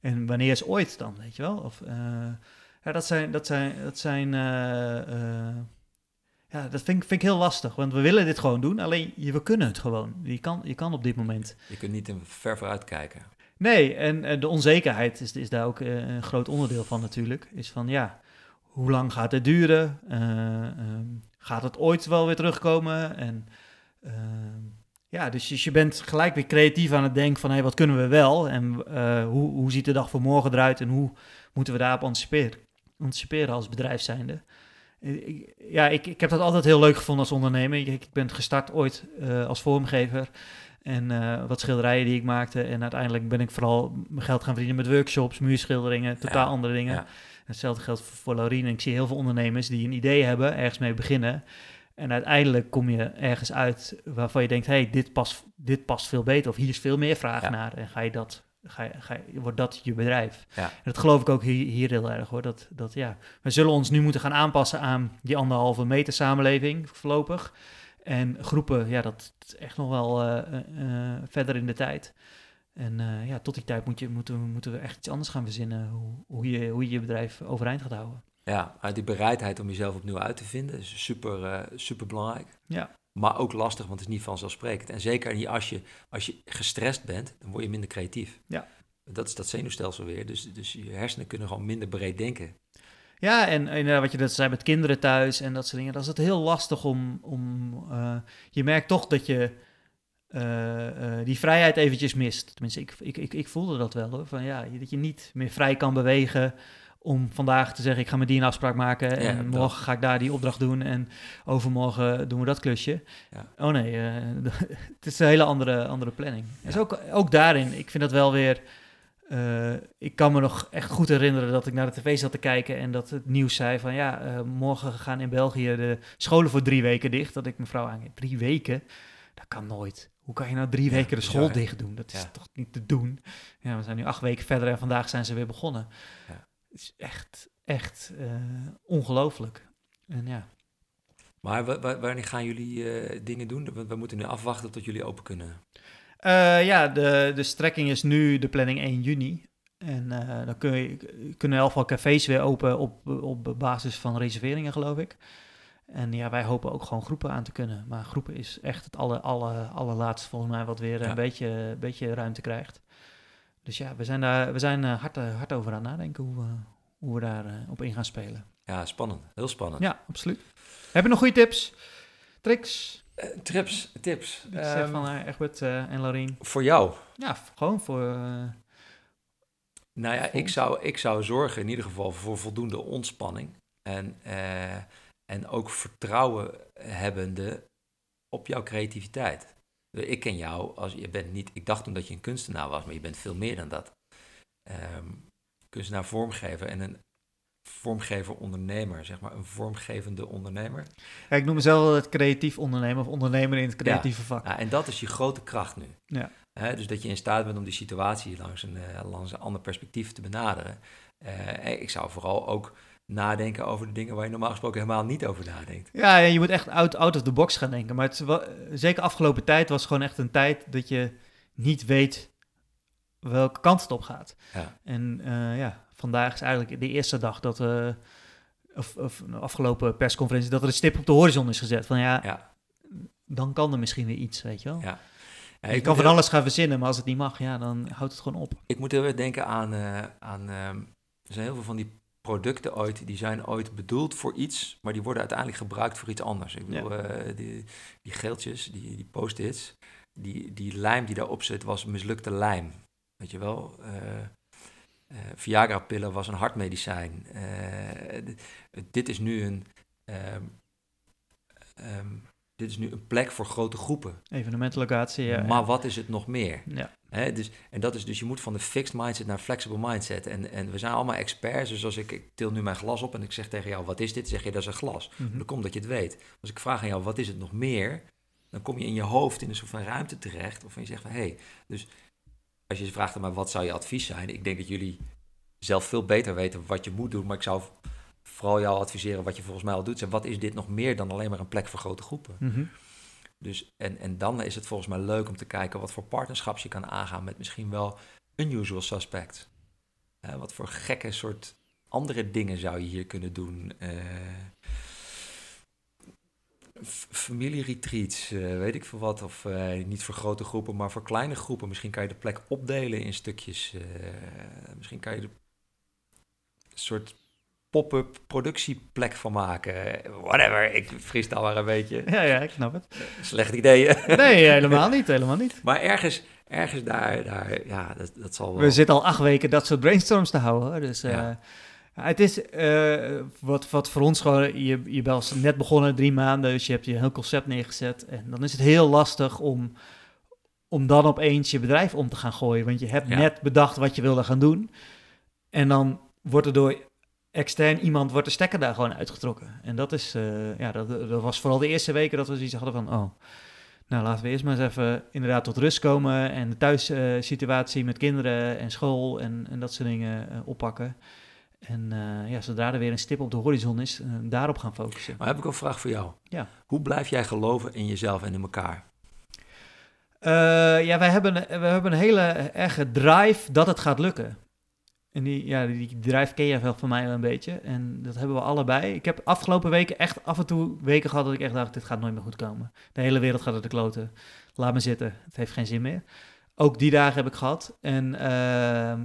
En wanneer is ooit dan, weet je wel? Of, ja, dat zijn, dat zijn, dat zijn, eh, eh, ja, dat vind, ik- vind ik heel lastig, want we willen dit gewoon doen, alleen je, we kunnen het gewoon. Je kan, je kan op dit moment. Je kunt niet in ver vooruit kijken. Nee, en eh, de onzekerheid is, is daar ook een groot onderdeel van natuurlijk. Is van ja, hoe lang gaat het duren? Eh, ehm, gaat het ooit wel weer terugkomen? En ehm, ja, dus, dus je bent gelijk weer creatief aan het denken van hé, wat kunnen we wel? En hoe, hoe ziet de dag voor morgen eruit? En hoe moeten we daarop anticiperen, anticiperen als bedrijf zijnde? ja, ik, ik heb dat altijd heel leuk gevonden als ondernemer. Ik, ik ben gestart ooit eh, als vormgever en eh, wat schilderijen die ik maakte. En uiteindelijk ben ik vooral mijn geld gaan verdienen met workshops, muurschilderingen, totaal Ja, andere dingen. ja. Hetzelfde geldt voor, voor Laurien. En ik zie heel veel ondernemers die een idee hebben, ergens mee beginnen. En uiteindelijk kom je ergens uit waarvan je denkt, hey, dit, past, dit past veel beter. Of hier is veel meer vraag Ja. naar. En ga je dat, ga ga wordt dat je bedrijf. Ja. En dat geloof ik ook hier, hier heel erg hoor. Dat, dat, ja, we zullen ons nu moeten gaan aanpassen aan die anderhalve meter samenleving voorlopig. En groepen, ja, dat is echt nog wel eh, eh, eh, verder in de tijd. En ja, tot die tijd moet je, moeten, we, moeten we echt iets anders gaan verzinnen. Hoe, hoe, je, hoe je je bedrijf overeind gaat houden. Ja, die bereidheid om jezelf opnieuw uit te vinden is super, super belangrijk. Ja. Maar ook lastig, want het is niet vanzelfsprekend. En zeker niet als je, als je gestrest bent, dan word je minder creatief. Ja. Dat is dat zenuwstelsel weer. Dus, dus je hersenen kunnen gewoon minder breed denken. Ja, en, en eh, wat je dat zei met kinderen thuis en dat soort dingen, dan is het heel lastig om. om eh, je merkt toch dat je eh, die vrijheid eventjes mist. Tenminste, ik, ik, ik, ik voelde dat wel hoor. Van, ja, dat je niet meer vrij kan bewegen om vandaag te zeggen: ik ga met die een afspraak maken. En morgen ga ik daar die opdracht doen. En overmorgen doen we dat klusje. Ja. Oh nee, eh, het is een hele andere, andere planning. Dus ook, ook daarin, ik vind dat wel weer. eh, ik kan me nog echt goed herinneren dat ik naar de tv zat te kijken en dat het nieuws zei van ja, eh, morgen gaan in België de scholen voor drie weken dicht. Dat ik mevrouw aan drie weken? Dat kan nooit. Hoe kan je nou drie Ja, weken de school dicht doen? Dat is Ja. toch niet te doen? Ja, we zijn nu acht weken verder en vandaag zijn ze weer begonnen. Ja. Het is echt, echt eh, ongelooflijk. En ja, Maar wa- wa- wanneer gaan jullie eh, dingen doen? Want we moeten nu afwachten tot jullie open kunnen. Eh, ja, de, de strekking is nu de planning 1 juni. En eh, dan kun je, kunnen geval cafés weer open op, op basis van reserveringen, geloof ik. En ja, wij hopen ook gewoon groepen aan te kunnen. Maar groepen is echt het aller, aller, allerlaatste volgens mij wat weer Ja. een beetje, beetje ruimte krijgt. Dus ja, we zijn daar we zijn, eh, hard, eh, hard over aan het nadenken hoe we, hoe we daar eh, op in gaan spelen. Ja, spannend. Heel spannend. Ja, absoluut. Heb je nog goede tips? Tricks? Trips, tips. Ik zeg Ehm, van eh, Egbert en Laurien. voor jou? Ja, gewoon voor... Nou ja, ik Ons? zou, ik zou zorgen in ieder geval voor voldoende ontspanning. En, en ook vertrouwen hebbende op jouw creativiteit. Ik ken jou als je bent niet. Ik dacht toen dat je een kunstenaar was, maar je bent veel meer dan dat. Ehm, kunstenaar, vormgever en een vormgever ondernemer, zeg maar een vormgevende ondernemer. Ja, ik noem mezelf wel het creatief ondernemer of ondernemer in het creatieve vak. Nou, en dat is je grote kracht nu. Ja. Dus dat je in staat bent om die situatie langs een, eh, langs een ander perspectief te benaderen. Eh, ik zou vooral ook nadenken over de dingen waar je normaal gesproken helemaal niet over nadenkt. Ja, je moet echt out, out of the box gaan denken. Maar het, is wel- zeker afgelopen tijd was gewoon echt een tijd dat je niet weet welke kant het op gaat. Ja. En eh, ja, vandaag is eigenlijk de eerste dag dat we, of, of de afgelopen persconferentie, dat er een stip op de horizon is gezet. Van ja, Ja. dan kan er misschien weer iets, weet je wel. Ja. Ja, je ik, kan van heel, alles gaan verzinnen, maar als het niet mag, ja, dan houdt het gewoon op. ik moet heel erg denken aan, eh, aan ehm, er zijn heel veel van die producten ooit, die zijn ooit bedoeld voor iets, maar die worden uiteindelijk gebruikt voor iets anders. Ik bedoel, eh, die, die geeltjes, die, die post-its, die, die lijm die daarop zit was mislukte lijm. Weet je wel? Eh, eh, Viagra-pillen was een hartmedicijn. Dit is nu een... ehm, ehm, dit is nu een plek voor grote groepen. Evenementlocatie, ja. maar wat is het nog meer? ja. Dus, en dat is dus, je moet van de fixed mindset naar flexible mindset. En, en we zijn allemaal experts. Dus als ik, ik til nu mijn glas op en ik zeg tegen jou, wat is dit? Zeg je, dat is een glas. Mhm. Dat komt dat je het weet. Als ik vraag aan jou, wat is het nog meer? Dan kom je in je hoofd in een soort van ruimte terecht. Of je zegt van, hé, hey, dus als je vraagt aan mij, wat zou je advies zijn? Ik denk dat jullie zelf veel beter weten wat je moet doen. Maar ik zou vooral jou adviseren wat je volgens mij al doet. Zeg, wat is dit nog meer dan alleen maar een plek voor grote groepen? Mhm. Dus, en, en dan is het volgens mij leuk om te kijken wat voor partnerschaps je kan aangaan met misschien wel unusual suspects. Eh, wat voor gekke soort andere dingen zou je hier kunnen doen? F- familieretreats, eh, weet ik veel wat. Of niet voor grote groepen, maar voor kleine groepen. Misschien kan je de plek opdelen in stukjes. misschien kan je een soort pop-up productieplek van maken. Whatever, ik freestyle maar een beetje. Ja, ja, ik snap het. Slechte ideeën. Nee, helemaal niet, helemaal niet. Maar ergens, ergens daar, daar ja, dat, dat zal wel. We zitten al acht weken dat soort brainstorms te houden. Dus eh, Ja. het is uh, wat, wat voor ons gewoon, je, je bent net begonnen, drie maanden, dus je hebt je heel concept neergezet. En dan is het heel lastig om, om dan opeens je bedrijf om te gaan gooien. Want je hebt net bedacht wat je wilde gaan doen. En dan wordt er door extern iemand, wordt de stekker daar gewoon uitgetrokken. En dat is, uh, ja, dat, dat was vooral de eerste weken dat we zoiets hadden van, oh, nou laten we eerst maar eens even inderdaad tot rust komen. En de thuissituatie met kinderen en school en, en dat soort dingen uh, oppakken. En uh, ja, zodra er weer een stip op de horizon is, uh, daarop gaan focussen. Maar heb ik een vraag voor jou. Ja. Hoe blijf jij geloven in jezelf en in elkaar? Uh, ja, wij hebben, we hebben een hele erge drive dat het gaat lukken. En die, ja, die drive ken je wel van mij een beetje. En dat hebben we allebei. Ik heb afgelopen weken echt af en toe weken gehad dat ik echt dacht, dit gaat nooit meer goed komen. De hele wereld gaat er de kloten. Laat me zitten, het heeft geen zin meer. Ook die dagen heb ik gehad. En ehm,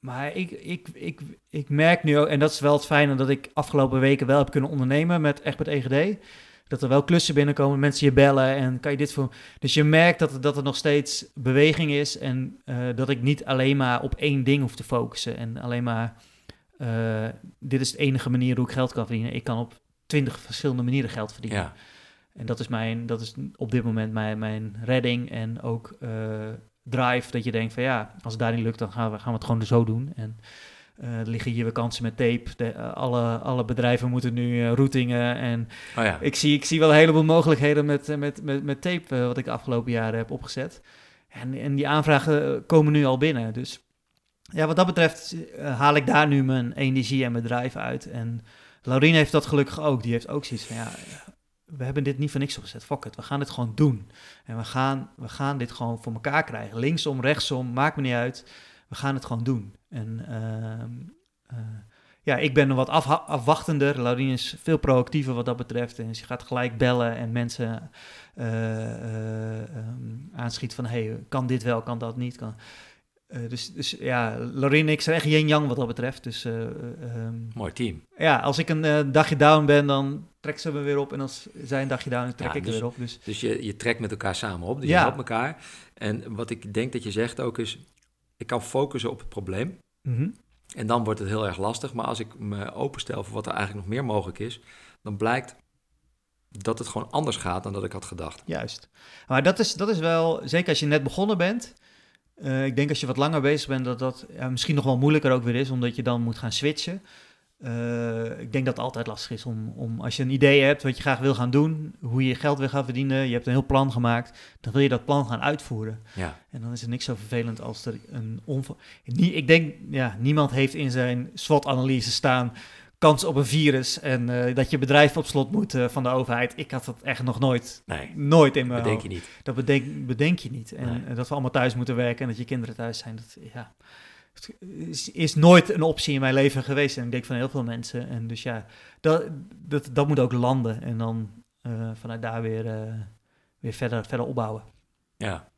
maar ik, ik, ik, ik merk nu ook, en dat is wel het fijne, dat ik afgelopen weken wel heb kunnen ondernemen met echt met EGD. Dat er wel klussen binnenkomen, mensen je bellen en kan je dit voor. Dus je merkt dat, dat er nog steeds beweging is en uh, dat ik niet alleen maar op één ding hoef te focussen. En alleen maar, uh, dit is de enige manier hoe ik geld kan verdienen. Ik kan op twintig verschillende manieren geld verdienen. Ja. En dat is, mijn, dat is op dit moment mijn, mijn redding en ook uh, drive dat je denkt van ja, als het daar niet lukt, dan gaan we, gaan we het gewoon zo doen. En er liggen hier weer kansen met tape. De, uh, alle, alle bedrijven moeten nu uh, routingen. En oh ja. ik, zie, ik zie wel een heleboel mogelijkheden met, met, met, met tape, wat ik de afgelopen jaren heb opgezet. En, en die aanvragen komen nu al binnen. Dus ja, wat dat betreft haal ik daar nu mijn energie en mijn drive uit. En Laurien heeft dat gelukkig ook. Die heeft ook zoiets van ja, we hebben dit niet voor niks opgezet. Fuck it, we gaan dit gewoon doen. En we gaan, we gaan dit gewoon voor elkaar krijgen. Linksom, rechtsom, maakt me niet uit. We gaan het gewoon doen. En uh, uh, ja, ik ben wat af, afwachtender. Laurien is veel proactiever wat dat betreft. En ze gaat gelijk bellen en mensen um, aanschiet van... hey, kan dit wel, kan dat niet? Kan... Uh, dus, dus ja, Lorien en ik zijn echt yin-yang wat dat betreft. Dus, uh, um, Mooi team. Ja, als ik een uh, dagje down ben, dan trekt ze me weer op. En als zij een dagje down is, trek ja, ik dus, er weer op. Dus, dus je, je trekt met elkaar samen op, dus ja. je helpt elkaar. En wat ik denk dat je zegt ook is, ik kan focussen op het probleem. Mm -hmm. En dan wordt het heel erg lastig. Maar als ik me openstel voor wat er eigenlijk nog meer mogelijk is, dan blijkt dat het gewoon anders gaat dan dat ik had gedacht. Juist. Maar dat is, dat is wel, zeker als je net begonnen bent... Uh, ik denk als je wat langer bezig bent, dat dat ja, misschien nog wel moeilijker ook weer is, omdat je dan moet gaan switchen. Uh, ik denk dat het altijd lastig is om, om, als je een idee hebt wat je graag wil gaan doen, hoe je geld wil gaan verdienen, je hebt een heel plan gemaakt, dan wil je dat plan gaan uitvoeren. Ja. En dan is het niks zo vervelend als er een onver... Ik denk, ja, niemand heeft in zijn SWOT-analyse staan kans op een virus en uh, dat je bedrijf op slot moet uh, van de overheid. Ik had dat echt nog nooit, nee, nooit in mijn bedenk je niet. Dat bedenk, bedenk je niet. En Nee. uh, dat we allemaal thuis moeten werken en dat je kinderen thuis zijn, dat ja, is, is nooit een optie in mijn leven geweest. En ik denk van heel veel mensen. En dus ja, dat, dat, dat moet ook landen en dan uh, vanuit daar weer, uh, weer verder, verder opbouwen. Ja.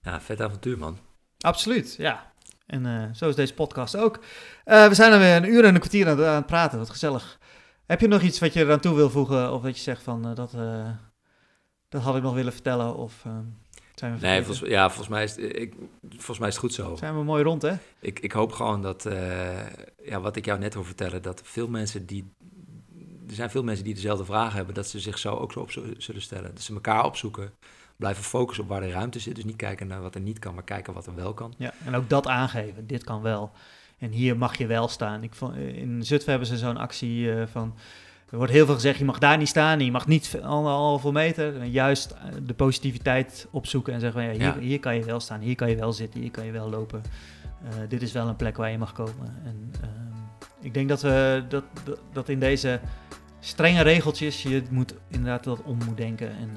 ja, vet avontuur man. Absoluut, ja. En uh, zo is deze podcast ook. We zijn er weer een uur en een kwartier aan, aan het praten. Wat gezellig. Heb je nog iets wat je eraan toe wil voegen? Of dat je zegt van dat, dat had ik nog willen vertellen? Of zijn we nee, volgens, ja, volgens mij, is, ik, volgens mij is het goed zo. Zijn we mooi rond, hè? Ik, ik hoop gewoon dat, ja, wat ik jou net wil vertellen, dat veel mensen die. Er zijn veel mensen die dezelfde vragen hebben, dat ze zich zo ook zo op zullen stellen. Dat ze elkaar opzoeken blijven focussen op waar de ruimte zit. Dus niet kijken naar wat er niet kan, maar kijken wat er wel kan. Ja, en ook dat aangeven. Dit kan wel. En hier mag je wel staan. Ik vond, in Zutphen hebben ze zo'n actie uh, van... Er wordt heel veel gezegd, je mag daar niet staan, je mag niet anderhalve meter. En juist de positiviteit opzoeken en zeggen, ja, hier, ja. hier kan je wel staan, hier kan je wel zitten, hier kan je wel lopen. Uh, dit is wel een plek waar je mag komen. En uh, ik denk dat, we, dat, dat, dat in deze strenge regeltjes je moet inderdaad dat om moet denken en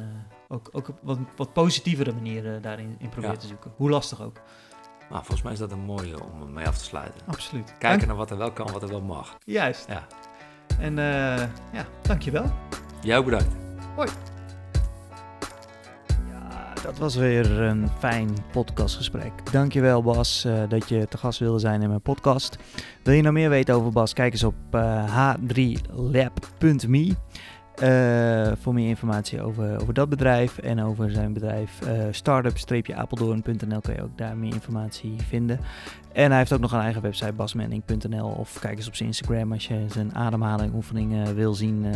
ook, ook op wat, wat positievere manieren daarin in proberen ja. te zoeken. Hoe lastig ook. Nou, volgens mij is dat een mooie om mee af te sluiten. Absoluut. Kijken Dank... naar wat er wel kan, wat er wel mag. Juist. Ja. En uh, ja, dankjewel. Jij ook bedankt. Hoi. Ja, dat was weer een fijn podcastgesprek. Dankjewel Bas uh, dat je te gast wilde zijn in mijn podcast. Wil je nou meer weten over Bas? Kijk eens op uh, h3lab.me. Uh, voor meer informatie over, over dat bedrijf en over zijn bedrijf uh, startup-apeldoorn.nl kan je ook daar meer informatie vinden. En hij heeft ook nog een eigen website, basmanning.nl. Of kijk eens op zijn Instagram als je zijn ademhalingoefeningen wil zien uh,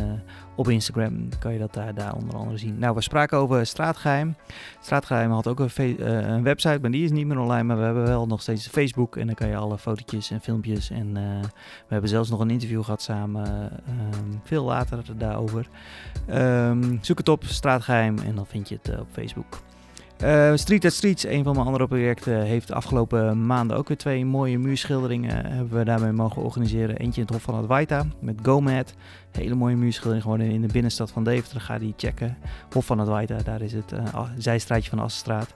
op Instagram. Kan je dat daar, daar onder andere zien. Nou, we spraken over Straatgeheim. Straatgeheim had ook een, uh, een, website, maar die is niet meer online. Maar we hebben wel nog steeds Facebook. En dan kan je alle fotootjes en filmpjes. En uh, we hebben zelfs nog een interview gehad samen. Um, veel later daarover. Um, zoek het op, Straatgeheim. En dan vind je het op Facebook. Uh, Street at Streets, een van mijn andere projecten, heeft de afgelopen maanden ook weer twee mooie muurschilderingen hebben we daarmee mogen organiseren. Eentje in het Hof van Adwaita met GoMad. Hele mooie muurschildering gewoon in de binnenstad van Deventer. Ga die checken. Hof van Adwaita, daar is het uh, zijstraatje van Assenstraat.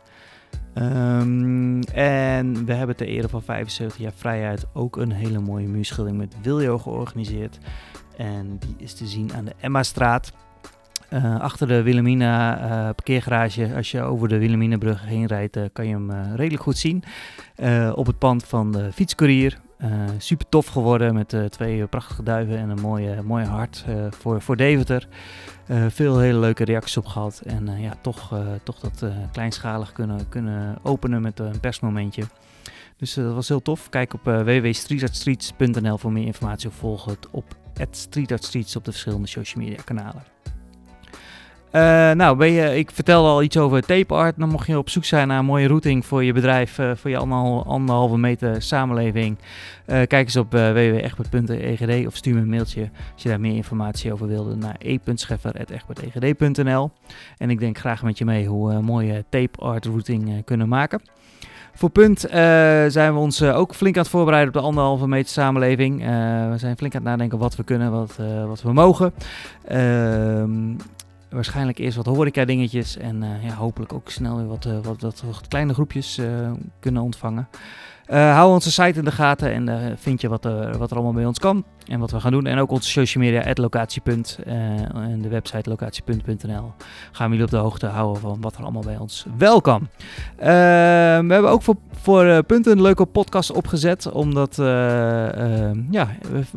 Um, en we hebben ter ere van 75 jaar vrijheid ook een hele mooie muurschildering met Wiljo georganiseerd. En die is te zien aan de Emma-straat. Uh, achter de Wilhelmina uh, parkeergarage, als je over de Wilhelminabrug heen rijdt, uh, kan je hem redelijk goed zien. op het pand van de fietscourier. super tof geworden met twee prachtige duiven en een mooie, mooie hart voor, voor Deventer. veel hele leuke reacties op gehad. En ja, toch, toch dat kleinschalig kunnen, kunnen openen met een persmomentje. Dus dat was heel tof. Kijk op www.streetartstreets.nl voor meer informatie of volg het op streetartstreets op de verschillende social media kanalen. Uh, nou, ben je, ik vertelde al iets over tape art. Dan mocht je op zoek zijn naar een mooie routing voor je bedrijf, uh, voor je anderhalve, meter samenleving. Uh, kijk eens op www.egbert.egd of stuur me een mailtje als je daar meer informatie over wilde naar e.scheffer.egbertegd.nl. En ik denk graag met je mee hoe we mooie tape art routing kunnen maken. Voor punt zijn we ons ook flink aan het voorbereiden op de anderhalve meter samenleving. we zijn flink aan het nadenken wat we kunnen, wat, wat we mogen. Waarschijnlijk eerst wat horeca dingetjes en uh, ja, hopelijk ook snel weer wat, uh, wat, wat, wat, kleine groepjes uh, kunnen ontvangen. Hou onze site in de gaten en vind je wat, wat er allemaal bij ons kan en wat we gaan doen. En ook onze social media, locatie.punt en de website locatie.nl. Gaan we jullie op de hoogte houden van wat er allemaal bij ons wel kan. we hebben ook voor, voor Punt een leuke podcast opgezet, omdat ja,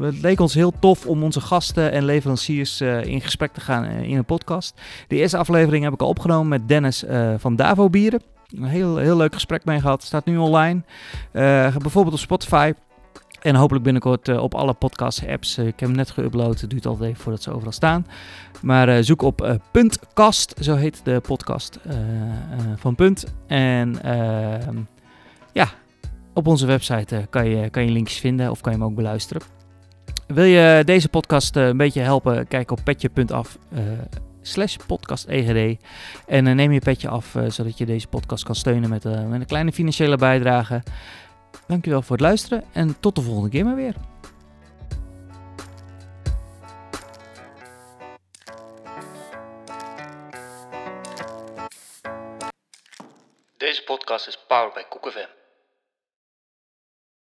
het leek ons heel tof om onze gasten en leveranciers in gesprek te gaan in een podcast. De eerste aflevering heb ik al opgenomen met Dennis van Davo Bieren. Een heel, heel leuk gesprek mee gehad. Staat nu online. bijvoorbeeld op Spotify. En hopelijk binnenkort uh, op alle podcast-apps. Uh, ik heb hem net geüpload. Het duurt altijd even voordat ze overal staan. Maar zoek op Puntkast. Zo heet de podcast van Punt. En ehm, ja, op onze website kan, je, kan je linkjes vinden of kan je hem ook beluisteren. Wil je deze podcast een beetje helpen? Kijk op petje.af slash podcast EGD. En neem je petje af zodat je deze podcast kan steunen met, met een kleine financiële bijdrage. Dankjewel voor het luisteren en tot de volgende keer maar weer. Deze podcast is powered by KoekFM.